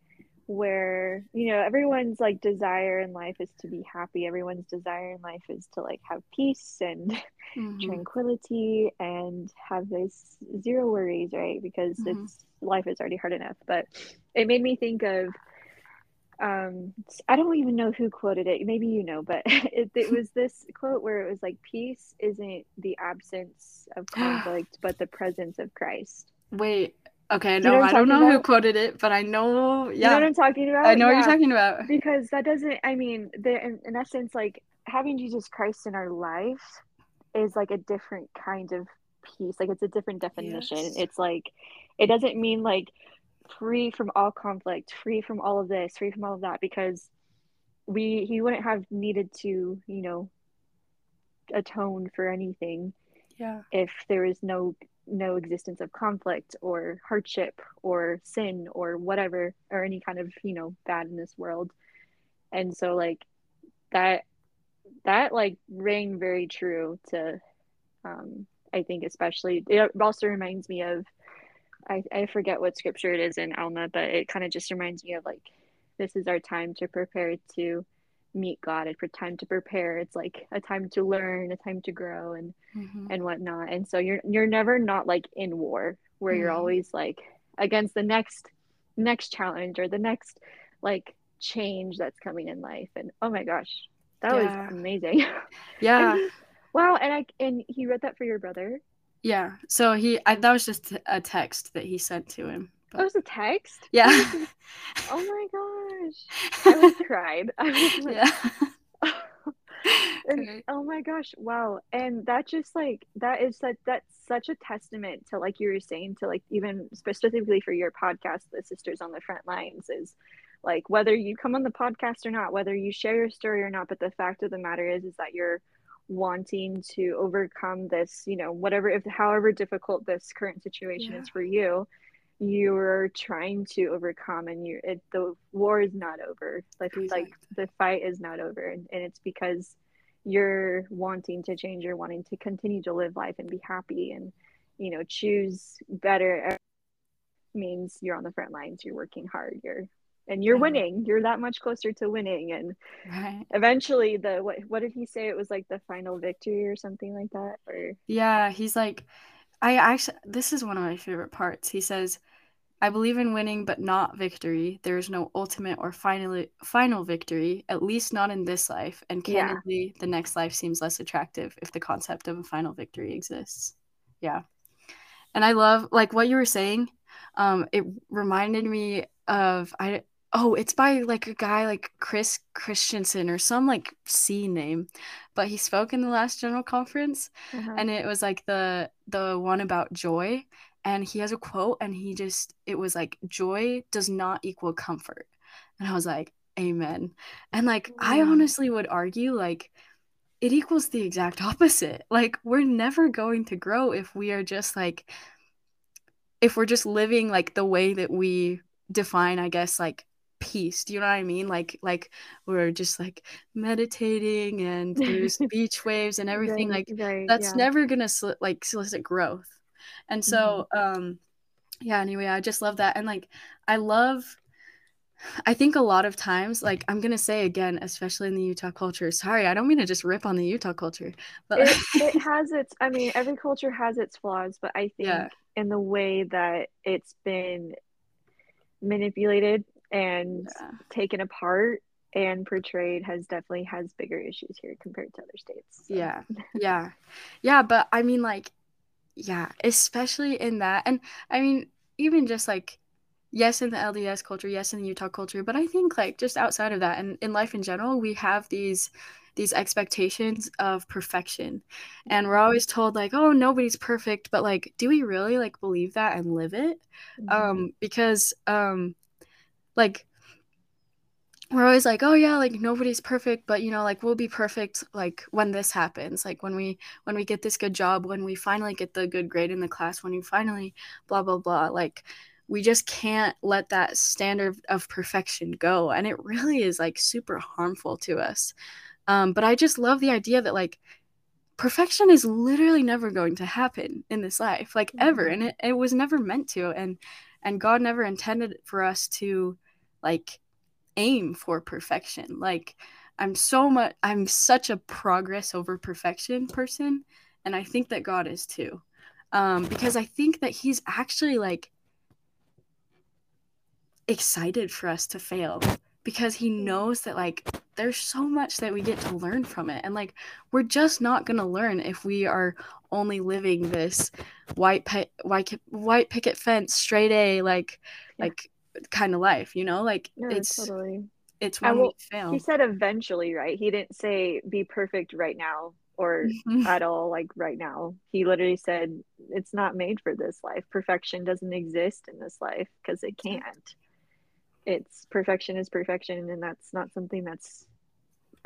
where you know everyone's like desire in life is to be happy. Everyone's desire in life is to like have peace and mm-hmm. tranquility and have this zero worries right? Because mm-hmm. it's life is already hard enough. But it made me think of um i don't even know who quoted it. Maybe you know but it, it was this quote where it was like peace isn't the absence of conflict but the presence of christ wait okay no you know i don't know about? who quoted it but i know yeah you know what i'm talking about i know yeah. what you're talking about because that doesn't i mean the in, in essence like having jesus christ in our life is like a different kind of peace like it's a different definition yes. it's like it doesn't mean like free from all conflict, free from all of this, free from all of that, because we he wouldn't have needed to, you know, atone for anything. Yeah. If there is no no existence of conflict or hardship or sin or whatever or any kind of, you know, bad in this world. And so like that that like rang very true to um I think especially it also reminds me of I, I forget what scripture it is in Alma, but it kind of just reminds me of like this is our time to prepare to meet God and for time to prepare. It's like a time to learn, a time to grow and mm-hmm. and whatnot. And so you're you're never not like in war where mm-hmm. you're always like against the next next challenge or the next like change that's coming in life and oh my gosh that yeah. was amazing yeah and he, wow and i and he wrote that for your brother yeah so he I, that was just a text that he sent to him Oh, but... that was a text? Yeah. Oh my gosh. I was cried. I was like, yeah. And, oh my gosh wow. And that just like that is such that's such a testament to like you were saying to like even specifically for your podcast the sisters on the front lines is like whether you come on the podcast or not whether you share your story or not but the fact of the matter is is that you're wanting to overcome this you know whatever if however difficult this current situation yeah. is for you you're trying to overcome and you it the war is not over. Like exactly. like the fight is not over. And, and it's because you're wanting to change you're wanting to continue to live life and be happy and you know choose better. Means you're on the front lines you're working hard you're and you're yeah. winning. You're that much closer to winning. And right. eventually the what what did he say? It was like the final victory or something like that or? Yeah he's like i actually this is one of my favorite parts. He says I believe in winning, but not victory. There is no ultimate or final final victory, at least not in this life. And candidly, yeah. the next life seems less attractive if the concept of a final victory exists. Yeah, and I love like what you were saying. Um, it reminded me of I oh it's by like a guy like Chris Christensen or some like C name, but he spoke in the last general conference, uh-huh. and it was like the the one about joy and he has a quote and he just it was like joy does not equal comfort. And i was like amen. And like i honestly would argue like it equals the exact opposite. Like we're never going to grow if we are just like if we're just living like the way that we define i guess like peace. Do you know what i mean? Like like we're just like meditating and there's beach waves and everything right, like right, that's yeah. never gonna like solicit growth and so, mm-hmm. um, yeah, anyway, I just love that. And like, I love, I think a lot of times, like, I'm going to say again, especially in the Utah culture, sorry, I don't mean to just rip on the Utah culture, but it, it has its, I mean, every culture has its flaws, but I think yeah. in the way that it's been manipulated and yeah. taken apart and portrayed has definitely has bigger issues here compared to other states. So. Yeah. Yeah. Yeah, but I mean like yeah, especially in that. And I mean, even just like, yes, in the LDS culture, yes, in the Utah culture, but I think like just outside of that and in life in general, we have these these expectations of perfection. And we're always told like, oh, nobody's perfect, but like do we really like believe that and live it? Mm-hmm. Um because um like we're always like oh yeah like nobody's perfect but you know like we'll be perfect like when this happens like when we when we get this good job when we finally get the good grade in the class when you finally blah blah blah like we just can't let that standard of perfection go and it really is like super harmful to us um, but i just love the idea that like perfection is literally never going to happen in this life like ever mm-hmm. and it, it was never meant to and and god never intended for us to like aim for perfection. Like I'm so much I'm such a progress over perfection person and I think that God is too. Um because I think that he's actually like excited for us to fail because he knows that like there's so much that we get to learn from it and like we're just not going to learn if we are only living this white pe- white white picket fence straight A like yeah. like kind of life, you know? Like no, it's totally it's when will, we fail. He said eventually, right? He didn't say be perfect right now or at all like right now. He literally said it's not made for this life. Perfection doesn't exist in this life because it can't. It's perfection is perfection and that's not something that's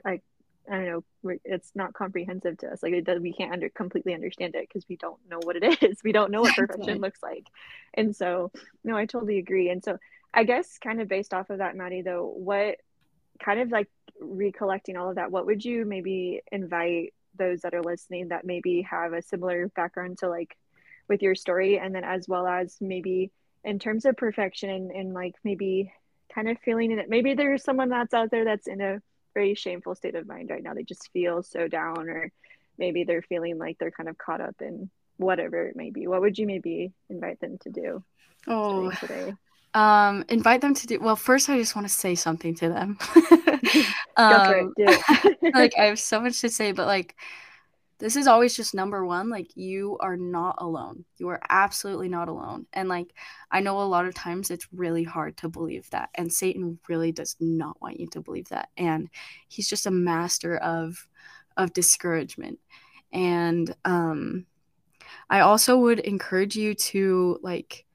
like I don't know. It's not comprehensive to us. Like it does, we can't under completely understand it because we don't know what it is. We don't know what perfection looks like, and so no, I totally agree. And so I guess kind of based off of that, Madi, though, what kind of like recollecting all of that, what would you maybe invite those that are listening that maybe have a similar background to like with your story, and then as well as maybe in terms of perfection and, and like maybe kind of feeling in it, maybe there's someone that's out there that's in a very shameful state of mind right now. They just feel so down, or maybe they're feeling like they're kind of caught up in whatever it may be, what would you maybe invite them to do? Oh, today? Um, invite them to do well. First, I just want to say something to them. um, like I have so much to say, but like this is always just number one. Like you are not alone. You are absolutely not alone. And like I know a lot of times it's really hard to believe that, and Satan really does not want you to believe that. And he's just a master of of discouragement. And um, I also would encourage you to like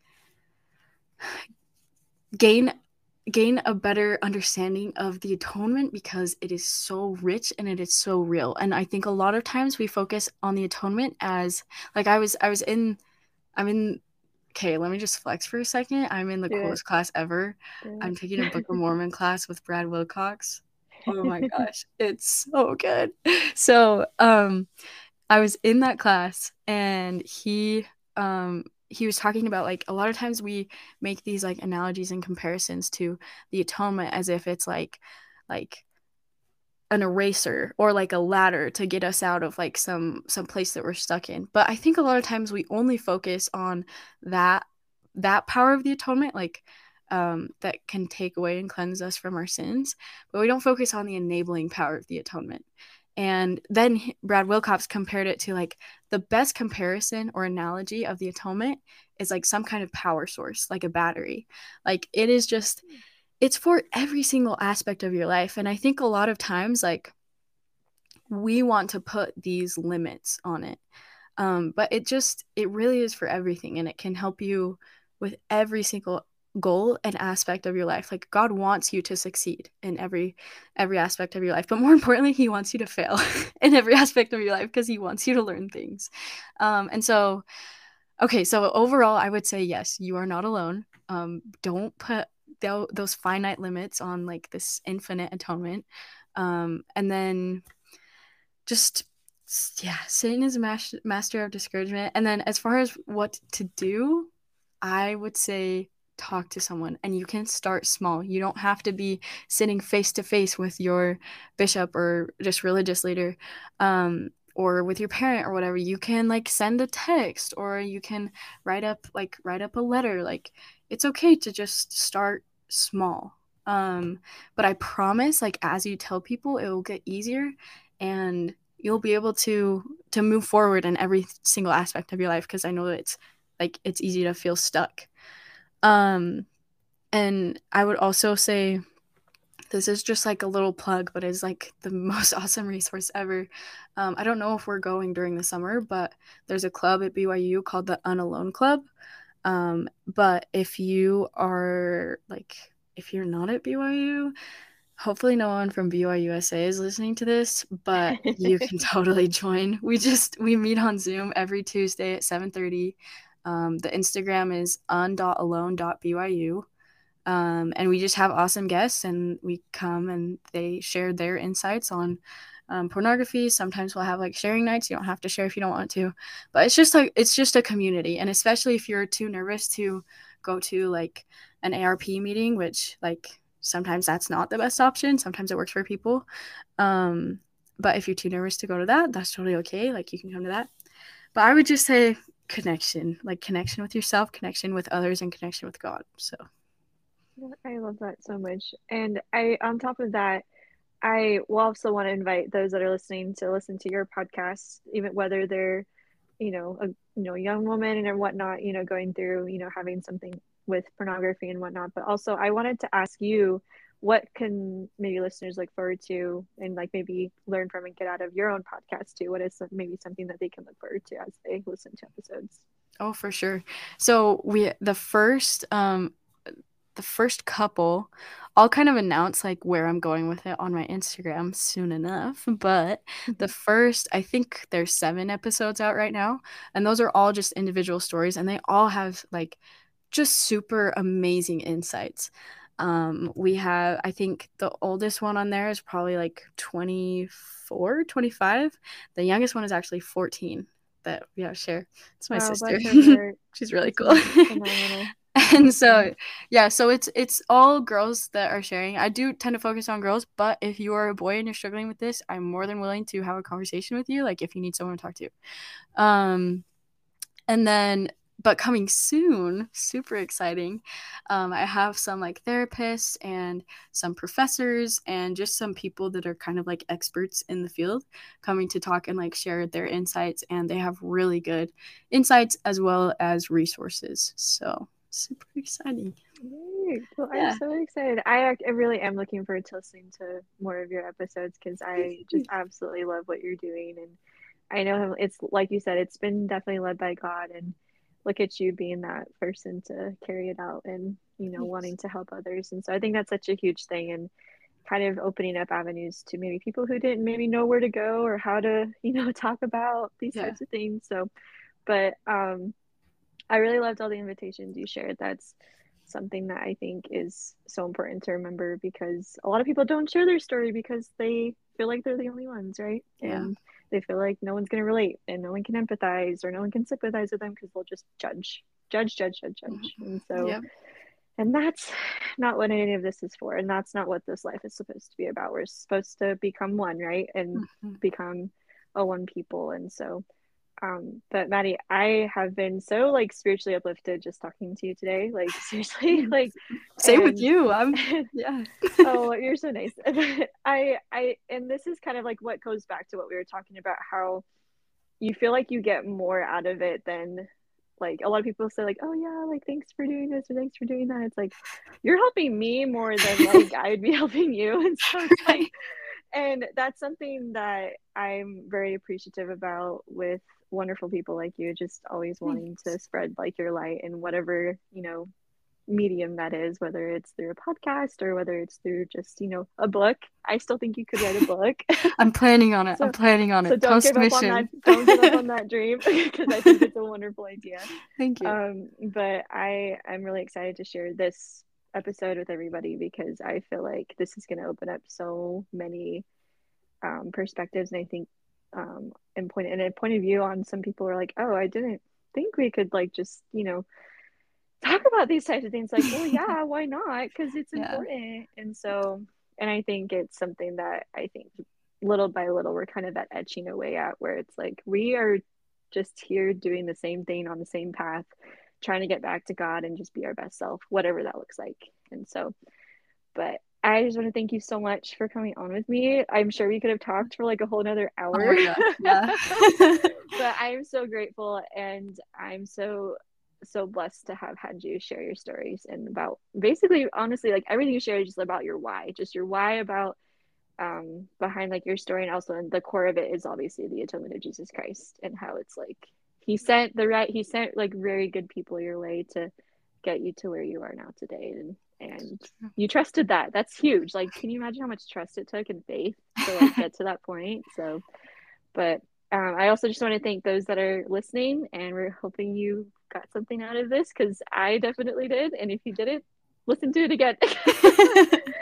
gain gain a better understanding of the atonement because it is so rich and it is so real. And i think a lot of times we focus on the atonement as like i was i was in i'm in okay let me just flex for a second. I'm in the Do coolest class ever. I'm taking a book of mormon class with brad wilcox. Oh my gosh it's so good. So um i was in that class and he um he was talking about like a lot of times we make these like analogies and comparisons to the atonement as if it's like like an eraser or like a ladder to get us out of like some some place that we're stuck in. But i think a lot of times we only focus on that that power of the atonement like um, that can take away and cleanse us from our sins but we don't focus on the enabling power of the atonement and then Brad Wilcox compared it to like the best comparison or analogy of the atonement is like some kind of power source, like a battery. Like it is just, it's for every single aspect of your life. And I think a lot of times, like, we want to put these limits on it. Um, but it just, it really is for everything. And it can help you with every single goal and aspect of your life like god wants you to succeed in every every aspect of your life but more importantly he wants you to fail in every aspect of your life because he wants you to learn things. Um and so okay so overall i would say yes you are not alone. Um don't put th- those finite limits on like this infinite atonement. Um and then just yeah satan is a mas- master of discouragement. And then as far as what to do i would say talk to someone and you can start small. You don't have to be sitting face to face with your bishop or just religious leader um, or with your parent or whatever. You can like send a text or you can write up like write up a letter. Like it's okay to just start small. Um, but i promise like as you tell people it will get easier and you'll be able to to move forward in every single aspect of your life because i know it's like it's easy to feel stuck um, and I would also say this is just like a little plug, but it's like the most awesome resource ever. Um, I don't know if we're going during the summer, but there's a club at BYU called the Unalone Club. Um, but if you are like, if you're not at BYU, hopefully no one from BYUSA is listening to this, but you can totally join. We just we meet on Zoom every Tuesday at 7:30. Um, the Instagram is un.alone.byu. Um, and we just have awesome guests and we come and they share their insights on um, pornography. Sometimes we'll have like sharing nights. You don't have to share if you don't want to, but it's just like it's just a community. And especially if you're too nervous to go to like an ARP meeting, which like sometimes that's not the best option. Sometimes it works for people. Um, but if you're too nervous to go to that, that's totally okay. Like you can come to that. But I would just say connection, like connection with yourself, connection with others, and connection with God. So I love that so much. And I, on top of that, I will also want to invite those that are listening to listen to your podcast, even whether they're, you know, a you know young woman and whatnot, you know, going through, you know, having something with pornography and whatnot. But also, I wanted to ask you, what can maybe listeners look forward to and like maybe learn from and get out of your own podcast too? What is maybe something that they can look forward to as they listen to episodes? Oh for sure. So we the first um the first couple i'll kind of announce like where i'm going with it on my instagram soon enough but the mm-hmm. first i think there's seven episodes out right now and those are all just individual stories and they all have like just super amazing insights um, we have, I think the oldest one on there is probably like 24, 25. The youngest one is actually 14 that we have share. It's my sister. She's really cool. and so yeah so it's it's all girls that are sharing i do tend to focus on girls but if you are a boy and you're struggling with this i'm more than willing to have a conversation with you like if you need someone to talk to um And then but coming soon, super exciting. Um, I have some like therapists and some professors and just some people that are kind of like experts in the field coming to talk and like share their insights. And they have really good insights as well as resources. So super exciting. Well, yeah. I'm so excited. I, I really am looking forward to listening to more of your episodes because I just absolutely love what you're doing. And I know it's like you said, it's been definitely led by God. And look at you being that person to carry it out and you know yes. wanting to help others and so i think that's such a huge thing and kind of opening up avenues to maybe people who didn't maybe know where to go or how to you know talk about these yeah. types of things so but um i really loved all the invitations you shared that's something that i think is so important to remember because a lot of people don't share their story because they feel like they're the only ones right yeah. and they feel like no one's going to relate and no one can empathize or no one can sympathize with them because they'll just judge judge judge judge judge mm-hmm. and so yep. and that's not what any of this is for and that's not what this life is supposed to be about we're supposed to become one right and mm-hmm. become a one people and so um but madi i have been so like spiritually uplifted just talking to you today like seriously like same and, with you. I'm yeah. Oh you're so nice. I i and this is kind of like what goes back to what we were talking about how you feel like you get more out of it than like a lot of people say like oh yeah like thanks for doing this or thanks for doing that. It's like you're helping me more than like i'd be helping you. And so it's like and that's something that i'm very appreciative about with wonderful people like you just always wanting to spread like your light in whatever you know medium that is whether it's through a podcast or whether it's through just you know a book. I still think you could write a book. I'm planning on it. So, i'm planning on it. so don't give up on that don't give up on that dream because i think it's a wonderful idea. Thank you. Um but i i'm really excited to share this episode with everybody because i feel like this is going to open up so many um, perspectives and i think um and point and a point of view on some people are like oh i didn't think we could like just you know talk about these types of things. Like well yeah why not? Because it's yeah. important. And so and i think it's something that i think little by little we're kind of at etching away at where it's like we are just here doing the same thing on the same path trying to get back to god and just be our best self whatever that looks like. And so but I just want to thank you so much for coming on with me. I'm sure we could have talked for like a whole nother oh hour. Oh yeah. but I'm so grateful and I'm so so blessed to have had you share your stories and about basically honestly like everything you shared is just about your why. Just your why about um behind like your story and also and the core of it is obviously the atonement of Jesus Christ and how it's like he sent the right he sent like very good people your way to get you to where you are now today and and you trusted that. That's huge. Like can you imagine how much trust it took and faith to like get to that point? So but um, i also just want to thank those that are listening and we're hoping you got something out of this because i definitely did and if you didn't listen to it again.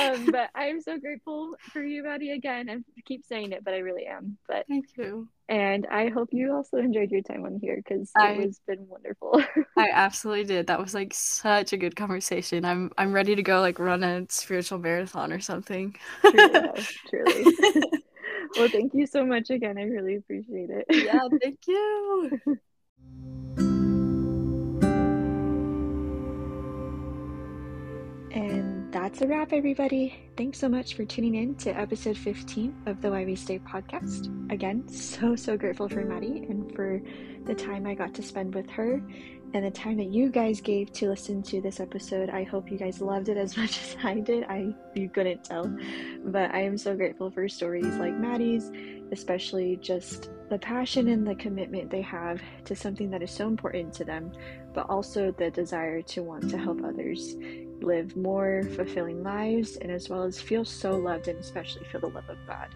um, but I'm so grateful for you, Madi, again. I keep saying it, but I really am. But thank you. And I hope you also enjoyed your time on here because it has been wonderful. I absolutely did. That was like such a good conversation. I'm I'm ready to go like run a spiritual marathon or something. truly, truly. well, thank you so much again. I really appreciate it. Yeah, thank you. And that's a wrap, everybody. Thanks so much for tuning in to episode 15 of the Why We Stay podcast. Again, so, so grateful for Madi and for the time I got to spend with her and the time that you guys gave to listen to this episode. I hope you guys loved it as much as I did. I you couldn't tell. But I am so grateful for stories like Madi's, especially just the passion and the commitment they have to something that is so important to them, but also the desire to want to help others live more fulfilling lives and as well as feel so loved and especially feel the love of God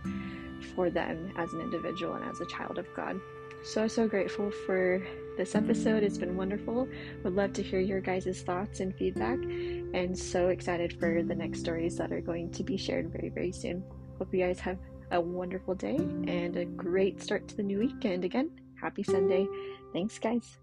for them as an individual and as a child of God. So, so grateful for this episode. It's been wonderful. Would love to hear your guys' thoughts and feedback, and so excited for the next stories that are going to be shared very, very soon. Hope you guys have a wonderful day and a great start to the new week. And again, happy Sunday. Thanks, guys.